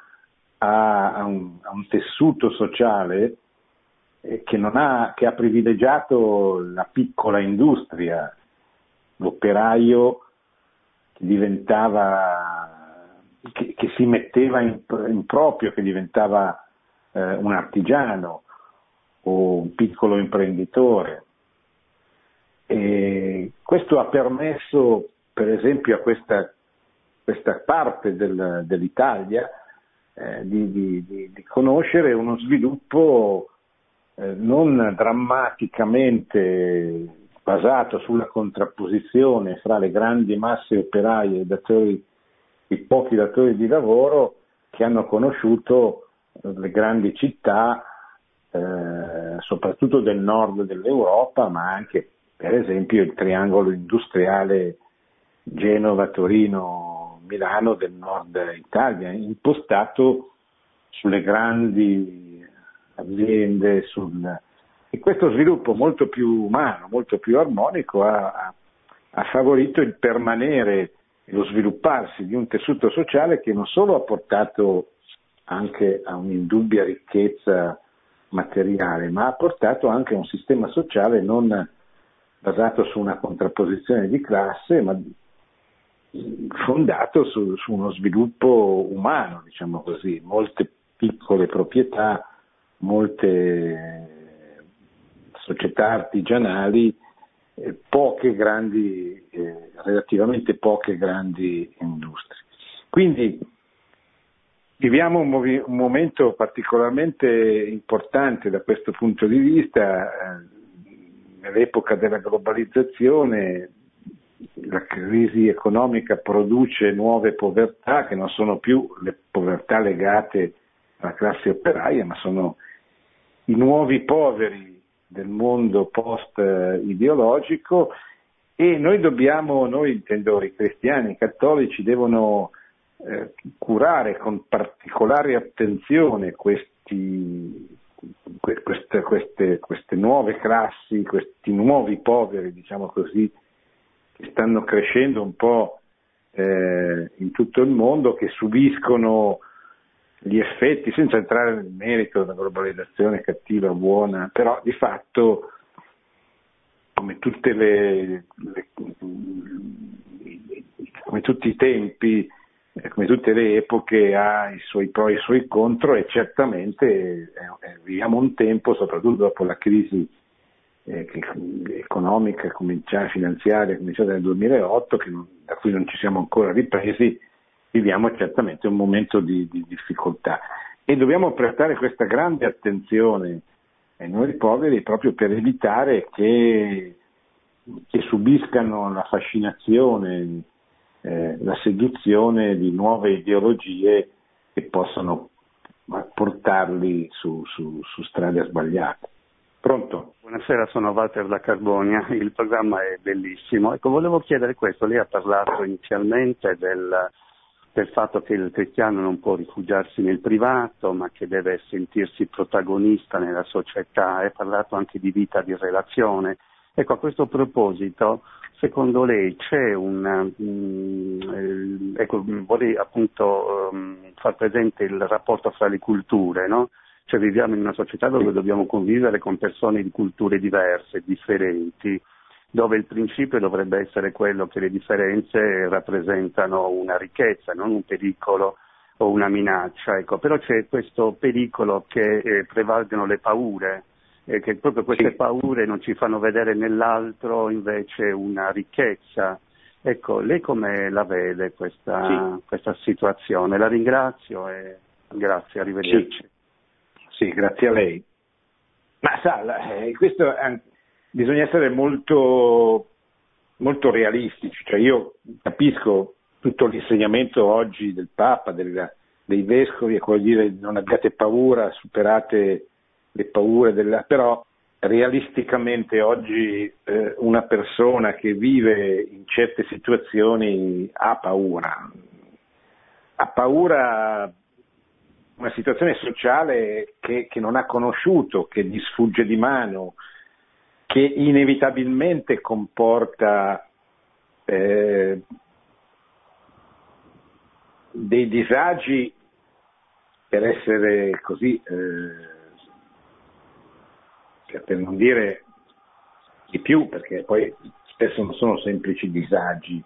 a, a, un, a un, tessuto sociale eh, che, ha, che ha privilegiato la piccola industria, l'operaio che diventava, che, che si metteva in, in, proprio, che diventava eh, un artigiano o un piccolo imprenditore. E questo ha permesso, per esempio, a questa, questa parte del, dell'Italia eh, di, di, di, conoscere uno sviluppo eh, non drammaticamente basato sulla contrapposizione fra le grandi masse operaie e datori, i pochi datori di lavoro che hanno conosciuto le grandi città, eh, soprattutto del nord dell'Europa, ma anche per esempio il triangolo industriale Genova, Torino, Milano del nord Italia, impostato sulle grandi aziende, sul... e questo sviluppo molto più umano, molto più armonico ha, ha favorito il permanere e lo svilupparsi di un tessuto sociale che non solo ha portato anche a un'indubbia ricchezza materiale, ma ha portato anche a un sistema sociale non basato su una contrapposizione di classe, ma fondato su, su uno sviluppo umano, diciamo così, molte piccole proprietà, molte società artigianali, eh, poche grandi, eh, relativamente poche grandi industrie. Quindi viviamo un, movi- un, momento particolarmente importante da questo punto di vista, eh, nell'epoca della globalizzazione la crisi economica produce nuove povertà che non sono più le povertà legate alla classe operaia, ma sono i nuovi poveri del mondo post-ideologico e noi dobbiamo, noi intendo i cristiani, i cattolici, devono eh, curare con particolare attenzione questi, queste, queste, queste nuove classi, questi nuovi poveri, diciamo così, che stanno crescendo un po' eh, in tutto il mondo, che subiscono gli effetti, senza entrare nel merito della globalizzazione cattiva o buona, però di fatto, come, le, le, come tutti i tempi, eh, come tutte le epoche, ha i suoi pro e i suoi contro e certamente viviamo un tempo, soprattutto dopo la crisi eh, economica, cominciata, finanziaria cominciata nel 2008, non, da cui non ci siamo ancora ripresi, viviamo certamente un momento di, di difficoltà e dobbiamo prestare questa grande attenzione ai nuovi poveri proprio per evitare che, che subiscano la fascinazione, eh, la seduzione di nuove ideologie che possano portarli su, su, su strade sbagliate. Pronto? Buonasera, sono Walter da Carbonia, il programma è bellissimo. Ecco, volevo chiedere questo, lei ha parlato inizialmente del, del fatto che il cristiano non può rifugiarsi nel privato, ma che deve sentirsi protagonista nella società, ha parlato anche di vita di relazione. Ecco, a questo proposito, secondo lei c'è un... Um, ecco, vorrei appunto um, far presente il rapporto fra le culture, no? Cioè viviamo in una società dove dobbiamo convivere con persone di culture diverse, differenti, dove il principio dovrebbe essere quello che le differenze rappresentano una ricchezza, non un pericolo o una minaccia. Ecco. Però c'è questo pericolo che eh, prevalgono le paure, e che proprio queste sì. paure non ci fanno vedere nell'altro invece una ricchezza. Ecco, lei come la vede questa, sì. questa situazione? La ringrazio e grazie, arrivederci. Sì. Sì, grazie a lei. Ma sa, eh, questo eh, bisogna essere molto, molto realistici, cioè io capisco tutto l'insegnamento oggi del Papa, del, dei vescovi, è quello di dire non abbiate paura, superate le paure, della, però realisticamente oggi eh, una persona che vive in certe situazioni ha paura, ha paura una situazione sociale che, che non ha conosciuto, che gli sfugge di mano, che inevitabilmente comporta eh, dei disagi per essere così, eh, per non dire di più, perché poi spesso non sono semplici disagi,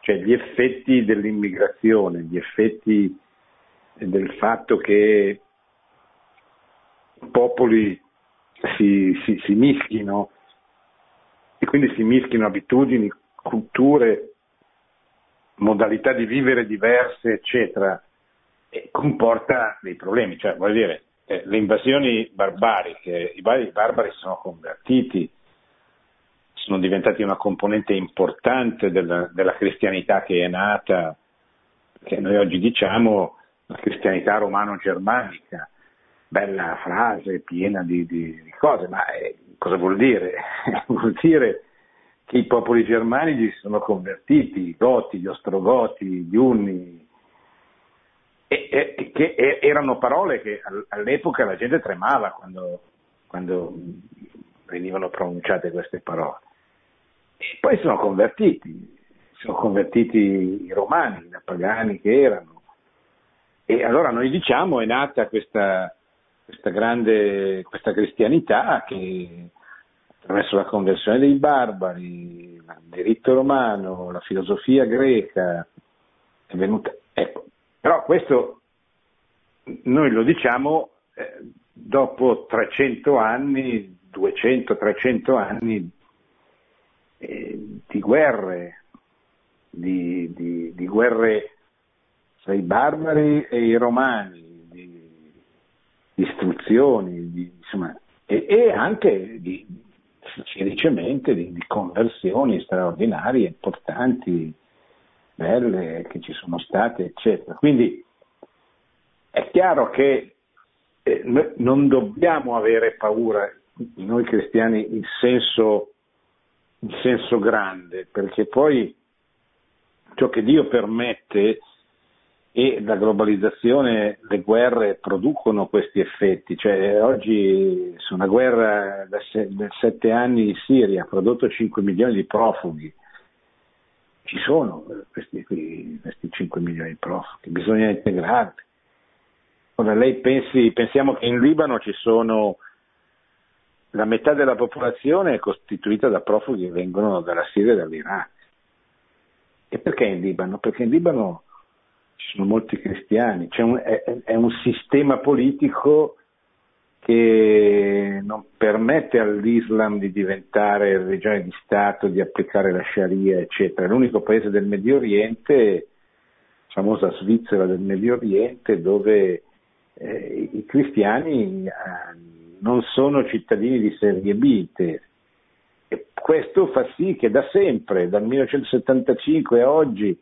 cioè gli effetti dell'immigrazione, gli effetti del fatto che popoli si, si, si mischino e quindi si mischino abitudini, culture, modalità di vivere diverse, eccetera, e comporta dei problemi. Cioè, voglio dire, eh, le invasioni barbariche, i barbari sono convertiti, sono diventati una componente importante della, della cristianità che è nata, che noi oggi diciamo la cristianità romano-germanica, bella frase piena di, di, di cose, ma eh, cosa vuol dire? vuol dire che i popoli germanici si sono convertiti, i goti, gli ostrogoti, gli unni, e, e, che erano parole che all'epoca la gente tremava quando, quando venivano pronunciate queste parole. E poi sono convertiti, sono convertiti i romani, da pagani che erano. E allora noi diciamo è nata questa, questa grande questa cristianità che attraverso la conversione dei barbari, il diritto romano, la filosofia greca, è venuta. Ecco, però questo noi lo diciamo eh, dopo 300 anni, 200-300 anni eh, di guerre, di, di, di, guerre tra i barbari e i romani, istruzioni, di, insomma, e, e, anche di, felicemente di, di conversioni straordinarie, importanti, belle che ci sono state, eccetera. Quindi è chiaro che eh, non dobbiamo avere paura, noi cristiani, in senso, in senso grande, perché poi ciò che Dio permette e la globalizzazione, le guerre producono questi effetti, cioè oggi su una guerra da, se, da sette anni in Siria ha prodotto 5 milioni di profughi, ci sono questi, questi 5 milioni di profughi, bisogna integrarli. Ora lei pensi, pensiamo che in Libano ci sono la metà della popolazione è costituita da profughi che vengono dalla Siria e dall'Iraq. E perché in Libano? Perché in Libano ci sono molti cristiani, un, è, è, un sistema politico che non permette all'Islam di diventare religione di Stato, di applicare la Sharia, eccetera. È l'unico paese del Medio Oriente, la famosa Svizzera del Medio Oriente, dove eh, i cristiani eh, non sono cittadini di serie B. E questo fa sì che da sempre, dal 1975 a oggi,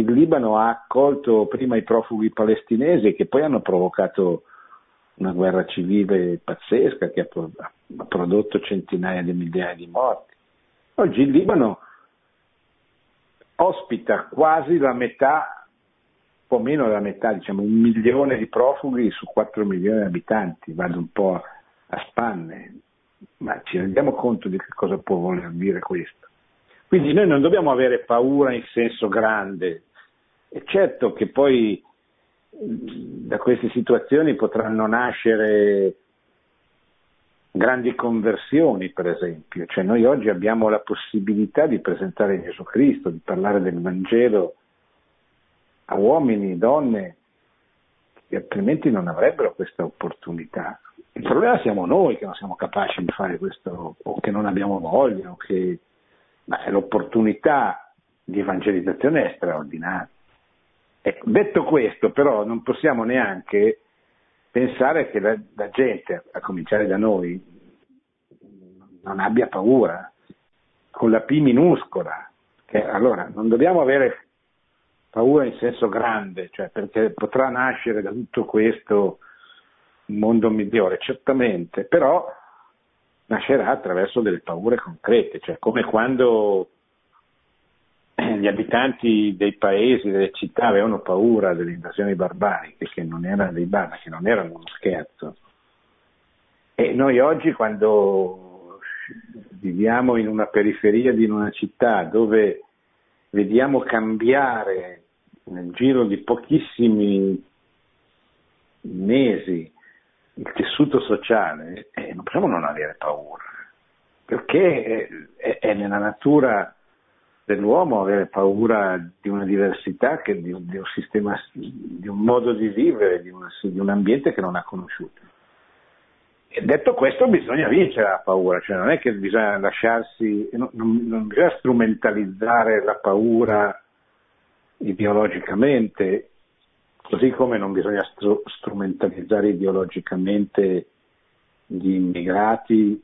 il Libano ha accolto prima i profughi palestinesi che poi hanno provocato una guerra civile pazzesca che ha prodotto centinaia di migliaia di morti. Oggi il Libano ospita quasi la metà, un po' meno della metà, diciamo un milione di profughi su 4 milioni di abitanti, vado un po' a spanne, ma ci rendiamo conto di che cosa può voler dire questo. Quindi noi non dobbiamo avere paura in senso grande, è certo che poi da queste situazioni potranno nascere grandi conversioni, per esempio, cioè noi oggi abbiamo la possibilità di presentare Gesù Cristo, di parlare del Vangelo a uomini, donne, che altrimenti non avrebbero questa opportunità. Il problema siamo noi che non siamo capaci di fare questo, o che non abbiamo voglia, che... ma l'opportunità di evangelizzazione è straordinaria. Ecco, detto questo, però, non possiamo neanche pensare che la, la, gente, a cominciare da noi, non abbia paura, con la P minuscola. Che, allora, non dobbiamo avere paura in senso grande, cioè perché potrà nascere da tutto questo un mondo migliore, certamente, però nascerà attraverso delle paure concrete, cioè come quando gli abitanti dei paesi, delle città avevano paura delle invasioni barbariche, che non erano dei barbari, che non erano uno scherzo. E noi oggi quando viviamo in una periferia di una città dove vediamo cambiare nel giro di pochissimi mesi il tessuto sociale, eh, non possiamo non avere paura, perché è, è nella natura dell'uomo avere paura di una diversità, di, di, un sistema, di un modo di vivere, di, una, di, un ambiente che non ha conosciuto. E detto questo bisogna vincere la paura, cioè non è che bisogna lasciarsi, non, non bisogna strumentalizzare la paura ideologicamente, così come non bisogna stru- strumentalizzare ideologicamente gli immigrati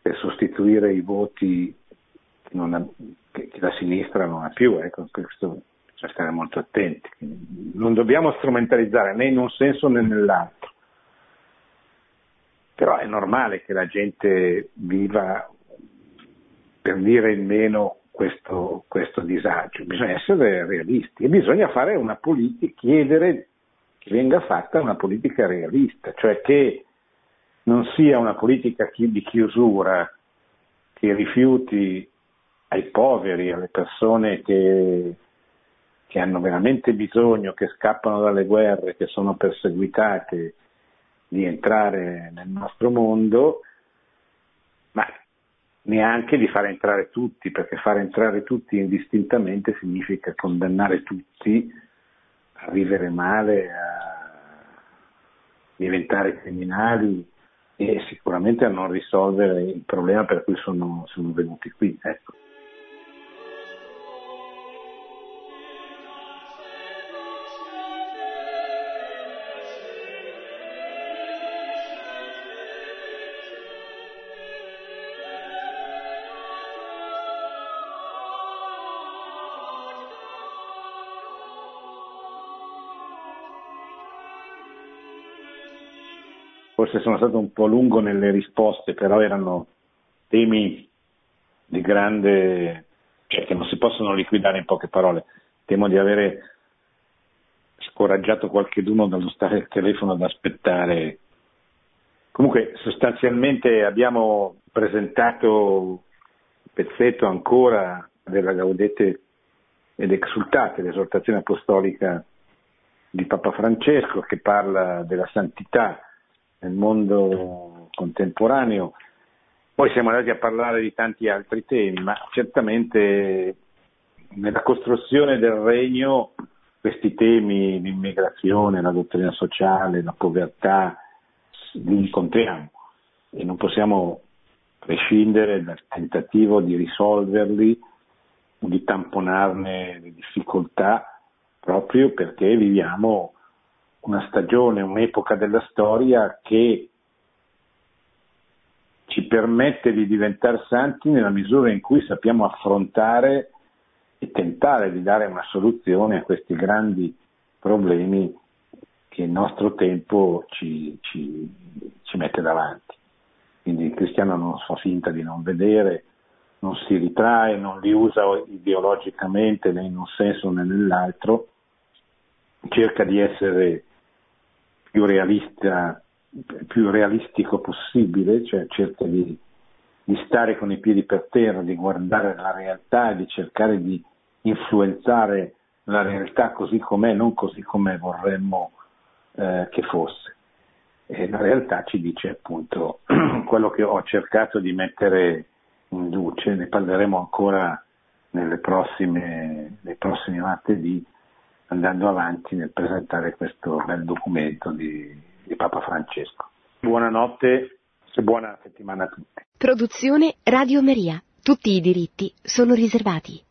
per sostituire i voti ha, che, che, la sinistra non ha più, ecco, questo bisogna stare molto attenti. Non dobbiamo strumentalizzare né in un senso né nell'altro. Però è normale che la gente viva per dire il meno questo, questo disagio, bisogna essere realisti e bisogna fare una politica, chiedere che venga fatta una politica realista, cioè che non sia una politica di chiusura che rifiuti ai poveri, alle persone che, che hanno veramente bisogno, che scappano dalle guerre, che sono perseguitate, di entrare nel nostro mondo, ma neanche di far entrare tutti, perché far entrare tutti indistintamente significa condannare tutti a vivere male, a diventare criminali e sicuramente a non risolvere il problema per cui sono, sono venuti qui. Ecco. Forse sono stato un po' lungo nelle risposte, però erano temi di grande, cioè che non si possono liquidare in poche parole. Temo di avere scoraggiato qualcheduno dallo stare al telefono ad aspettare. Comunque sostanzialmente abbiamo presentato il pezzetto ancora della Gaudete ed Exultate, l'esortazione apostolica di Papa Francesco che parla della santità nel mondo contemporaneo. Poi siamo andati a parlare di tanti altri temi, ma certamente nella costruzione del regno questi temi, l'immigrazione, la dottrina sociale, la povertà, li incontriamo e non possiamo prescindere dal tentativo di risolverli, di tamponarne le difficoltà, proprio perché viviamo una stagione, un'epoca della storia che ci permette di diventare santi nella misura in cui sappiamo affrontare e tentare di dare una soluzione a questi grandi problemi che il nostro tempo ci, ci, ci mette davanti. Quindi il cristiano non fa finta di non vedere, non si ritrae, non li usa ideologicamente né in un senso né nell'altro, cerca di essere più, realista, più realistico possibile, cioè cerca di, di stare con i piedi per terra, di guardare la realtà e di cercare di influenzare la realtà così com'è, non così come vorremmo eh, che fosse. E la realtà ci dice appunto quello che ho cercato di mettere in luce, ne parleremo ancora nelle prossime, nei prossimi martedì andando avanti nel presentare questo bel documento di, di Papa Francesco. Buonanotte e buona settimana a tutti. Produzione Radio Maria. Tutti i diritti sono riservati.